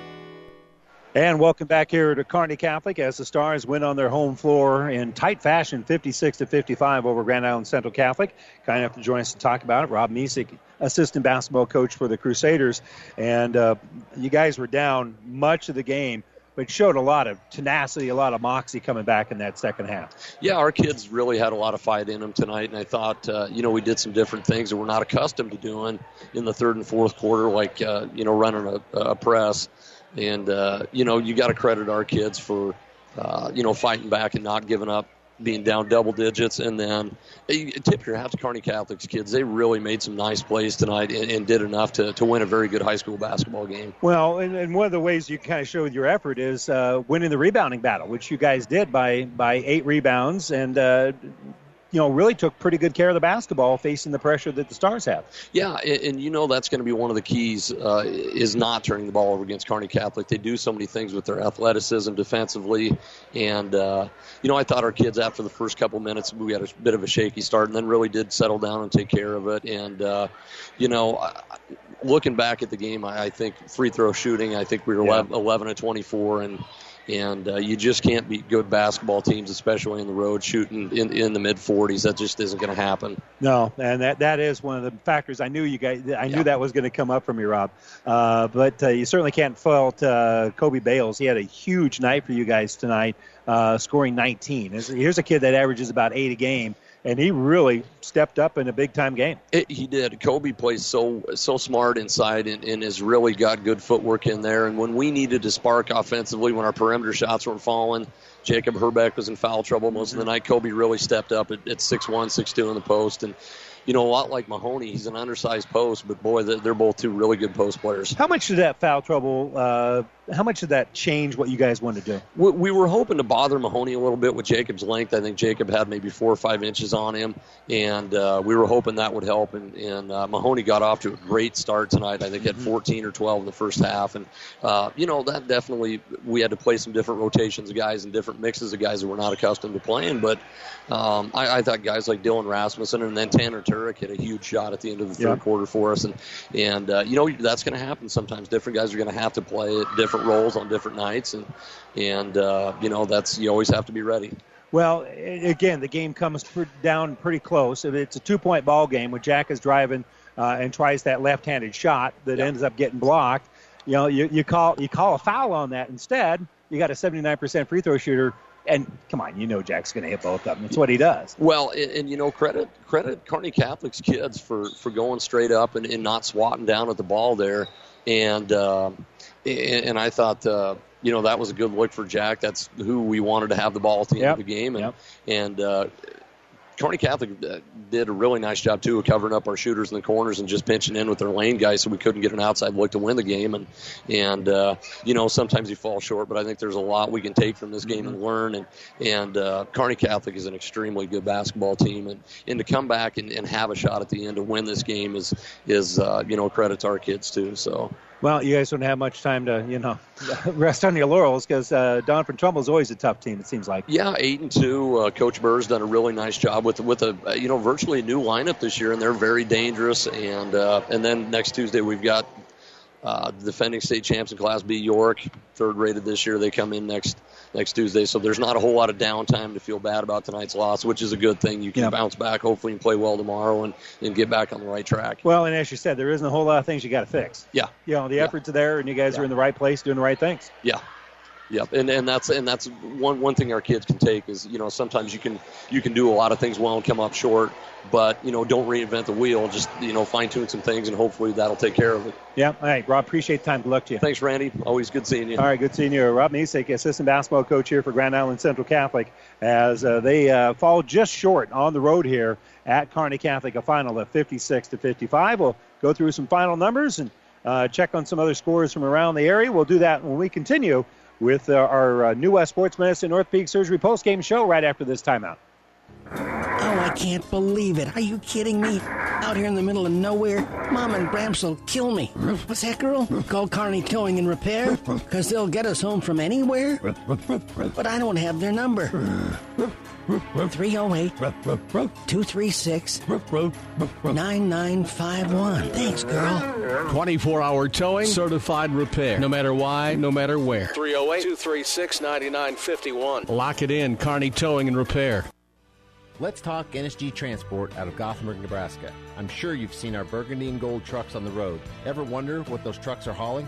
And welcome back here to Kearney Catholic as the Stars win on their home floor in tight fashion, 56 to 55 over Grand Island Central Catholic. Kind enough to join us to talk about it. Rob Mesick, assistant basketball coach for the Crusaders, and uh, you guys were down much of the game, but showed a lot of tenacity, a lot of moxie coming back in that second half. Yeah, our kids really had a lot of fight in them tonight, and I thought, uh, you know, we did some different things that we're not accustomed to doing in the third and fourth quarter, like, uh, you know, running a, a press. And, uh, you know, you got to credit our kids for, uh, you know, fighting back and not giving up, being down double digits. And then tip your hat to Kearney Catholic's kids. They really made some nice plays tonight and, and did enough to, to win a very good high school basketball game. Well, and, and one of the ways you kind of showed your effort is uh, winning the rebounding battle, which you guys did by by eight rebounds, and uh, you know really took pretty good care of the basketball, facing the pressure that the Stars have. Yeah, and, and you know that's going to be one of the keys uh, is not turning the ball over against Kearney Catholic. They do so many things with their athleticism defensively, and uh, you know I thought our kids after the first couple minutes we had a bit of a shaky start, and then really did settle down and take care of it. And uh, you know, looking back at the game, I, I think free throw shooting, I think we were Yeah. 11, 11 to 24, and and uh, you just can't beat good basketball teams, especially on the road, shooting in, in the mid 40s. That just isn't going to happen. No, and that that is one of the factors. I knew you guys. I knew Yeah. that was going to come up from you, Rob. Uh, but uh, you certainly can't fault uh, Kobe Bales. He had a huge night for you guys tonight, uh, scoring 19. Here's- Here's a kid that averages about eight a game, and he really stepped up in a big time game. It, he did. Kobe plays so so smart inside and, and has really got good footwork in there. And when we needed to spark offensively, when our perimeter shots weren't falling, Jacob Herbeck was in foul trouble most of the night. Kobe really stepped up at, at 6'1", 6'2", in the post. And, you know, a lot like Mahoney. He's an undersized post, but boy, they're, both two really good post players. How much did that foul trouble? Uh, how much did that change what you guys wanted to do? We, we were hoping to bother Mahoney a little bit with Jacob's length. I think Jacob had maybe four or five inches on him, and uh, we were hoping that would help. And, and uh, Mahoney got off to a great start tonight. I think had 14 or 12 in the first half, and uh, you know that definitely we had to play some different rotations of guys in different mixes of guys that we're not accustomed to playing. But um, I, I thought guys like Dylan Rasmussen and then Tanner Turek hit a huge shot at the end of the third Yeah. quarter for us, and and uh, you know that's going to happen sometimes. Different guys are going to have to play different roles on different nights, and and uh, you know that's you always have to be ready. Well, again, the game comes down pretty close. It's a two-point ball game when Jack is driving uh, and tries that left-handed shot that ends up getting blocked. You know, you, you call you call a foul on that instead. You got a 79% free throw shooter, and come on, you know Jack's going to hit both of them. That's what he does. Well, and, and you know, credit credit Kearney Catholic's kids for for going straight up and, and not swatting down at the ball there, and um, and, and I thought. Uh, you know that was a good look for Jack. That's who we wanted to have the ball at the end of the game, and and uh, Kearney Catholic uh, did a really nice job too of covering up our shooters in the corners and just pinching in with their lane guys, so we couldn't get an outside look to win the game. And and uh, you know sometimes you fall short, but I think there's a lot we can take from this game and learn. And and uh, Kearney Catholic is an extremely good basketball team, and, and to come back and, and have a shot at the end to win this game is is uh, you know credit to our kids too. So. Well, you guys don't have much time to, you know, rest on your laurels because uh, Doniphan Trumbull is always a tough team. It seems like. Yeah, eight and two. Uh, Coach Burr's done a really nice job with with a uh, you know virtually new lineup this year, and they're very dangerous. And uh, and then next Tuesday we've got uh, defending state champs in Class B York, third rated this year. They come in next next Tuesday, so there's not a whole lot of downtime to feel bad about tonight's loss, which is a good thing. You can bounce back, hopefully, and play well tomorrow, and, and get back on the right track. Well, and as you said, there isn't a whole lot of things you got to fix. Yeah. You know, the efforts are there, and you guys are in the right place doing the right things. Yeah. Yep, and and that's and that's one one thing our kids can take is you know sometimes you can you can do a lot of things well and come up short, but you know don't reinvent the wheel. Just you know fine tune some things and hopefully that'll take care of it. Yeah. All right, Rob, appreciate the time. Good luck to you. Thanks, Randy. Always good seeing you. All right, good seeing you. Rob Misek, assistant basketball coach here for Grand Island Central Catholic, as uh, they uh, fall just short on the road here at Kearney Catholic, a final of 56 to 55. We'll go through some final numbers and uh, check on some other scores from around the area. We'll do that when we continue with uh, our uh, New West Sports Medicine North Peak Surgery postgame show right after this timeout. Oh, I can't believe it. Are you kidding me? Out here in the middle of nowhere, Mom and Bramps will kill me. What's that, girl? Call Kearney Towing and Repair? Because they'll get us home from anywhere? But I don't have their number. 308 236 9951. Thanks, girl. 24 hour towing, certified repair. No matter why, no matter where. 308 236 9951. Lock it in, Kearney Towing and Repair. Let's talk NSG Transport out of Gothenburg, Nebraska. I'm sure you've seen our burgundy and gold trucks on the road. Ever wonder what those trucks are hauling?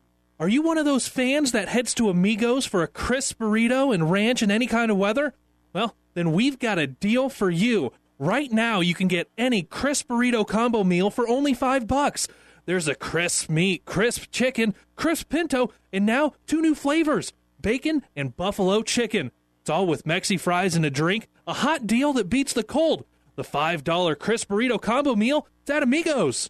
Are you one of those fans that heads to Amigos for a crisp burrito and ranch in any kind of weather? Well, then we've got a deal for you. Right now, you can get any crisp burrito combo meal for only five bucks. There's a crisp meat, crisp chicken, crisp pinto, and now two new flavors bacon and buffalo chicken. It's all with Mexi fries and a drink. A hot deal that beats the cold. The $5 crisp burrito combo meal, it's at Amigos.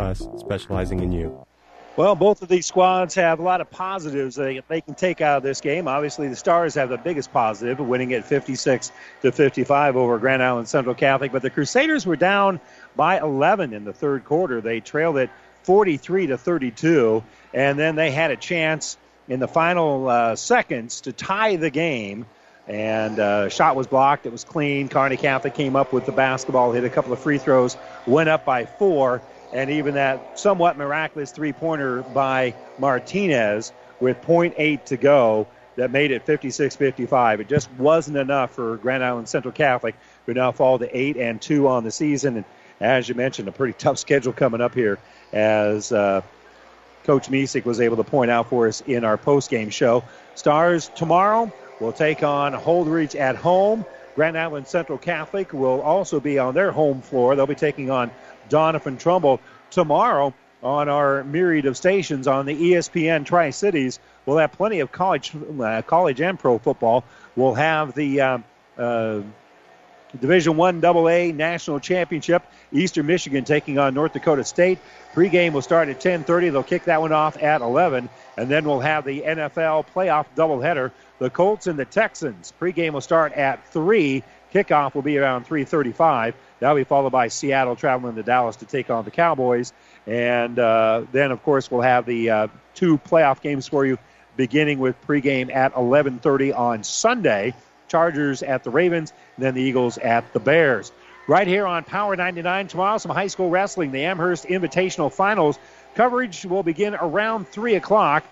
us, specializing in you. Well, both of these squads have a lot of positives they, they can take out of this game. Obviously, the Stars have the biggest positive, winning at 56 to 55 over Grand Island Central Catholic. But the Crusaders were down by 11 in the third quarter. They trailed it 43 to 32. And then they had a chance in the final uh, seconds to tie the game. And uh, shot was blocked. It was clean. Kearney Catholic came up with the basketball, hit a couple of free throws, went up by four, and even that somewhat miraculous three-pointer by Martinez with .8 to go that made it 56-55. It just wasn't enough for Grand Island Central Catholic, who now fall to eight and two on the season. And as you mentioned, a pretty tough schedule coming up here, as uh, Coach Misek was able to point out for us in our post-game show. Stars tomorrow will take on Holdrege at home. Grand Island Central Catholic will also be on their home floor. They'll be taking on Doniphan Trumbull tomorrow on our myriad of stations on the ESPN Tri Cities. We'll have plenty of college, uh, college and pro football. We'll have the um, uh, Division One AA National Championship. Eastern Michigan taking on North Dakota State. Pregame will start at 10:30. They'll kick that one off at 11, and then we'll have the NFL playoff doubleheader. The Colts and the Texans. Pregame will start at three. Kickoff will be around 3:35. That'll be followed by Seattle traveling to Dallas to take on the Cowboys, and uh, then of course we'll have the uh, two playoff games for you, beginning with pregame at 11:30 on Sunday. Chargers at the Ravens, then the Eagles at the Bears. Right here on Power 99 tomorrow, some high school wrestling. The Amherst Invitational Finals coverage will begin around 3 o'clock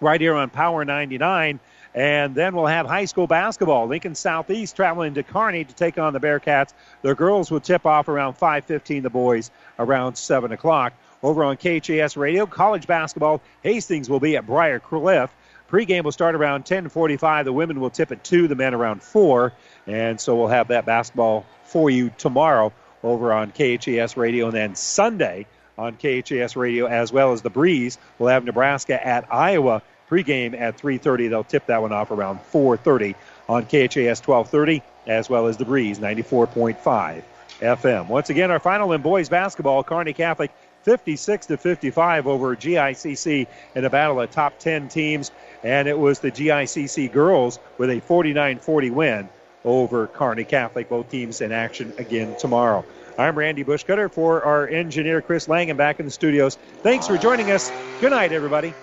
right here on Power 99. And then we'll have high school basketball. Lincoln Southeast traveling to Kearney to take on the Bearcats. The girls will tip off around 5.15, the boys around 7 o'clock. Over on KHAS Radio, college basketball, Hastings will be at Briar Cliff. Pregame will start around 10:45. The women will tip at two, the men around four, and so we'll have that basketball for you tomorrow over on KHAS Radio, and then Sunday on KHAS Radio as well as the Breeze. We'll have Nebraska at Iowa pregame at 3:30. They'll tip that one off around 4:30 on KHAS 1230 as well as the Breeze 94.5 FM. Once again, our final in boys basketball, Kearney Catholic 56 to 55 over GICC in a battle of top 10 teams, and it was the GICC girls with a 49-40 win over Kearney Catholic. Both teams in action again tomorrow. I'm Randy Bushcutter for our engineer Chris Langham back in the studios. Thanks for joining us. Good night, everybody.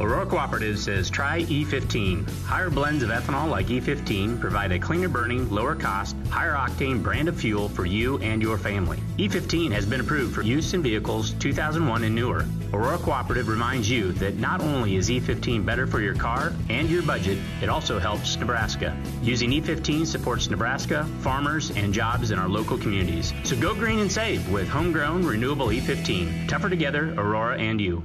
Aurora Cooperative says try E15. Higher blends of ethanol like E15 provide a cleaner burning, lower cost, higher octane brand of fuel for you and your family. E15 has been approved for use in vehicles 2001 and newer. Aurora Cooperative reminds you that not only is E15 better for your car and your budget, it also helps Nebraska. Using E15 supports Nebraska, farmers, and jobs in our local communities. So go green and save with homegrown renewable E15. Tougher together, Aurora and you.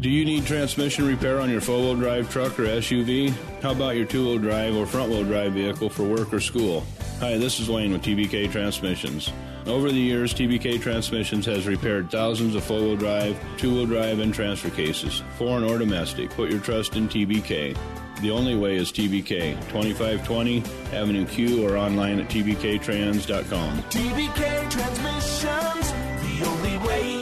Do you need transmission repair on your four wheel drive truck or SUV? How about your two wheel drive or front wheel drive vehicle for work or school? Hi, this is Wayne with TBK Transmissions. Over the years, TBK Transmissions has repaired thousands of four wheel drive, two wheel drive, and transfer cases, foreign or domestic. Put your trust in TBK. The only way is TBK, 2520 Avenue Q or online at tbktrans.com. TBK Transmissions, the only way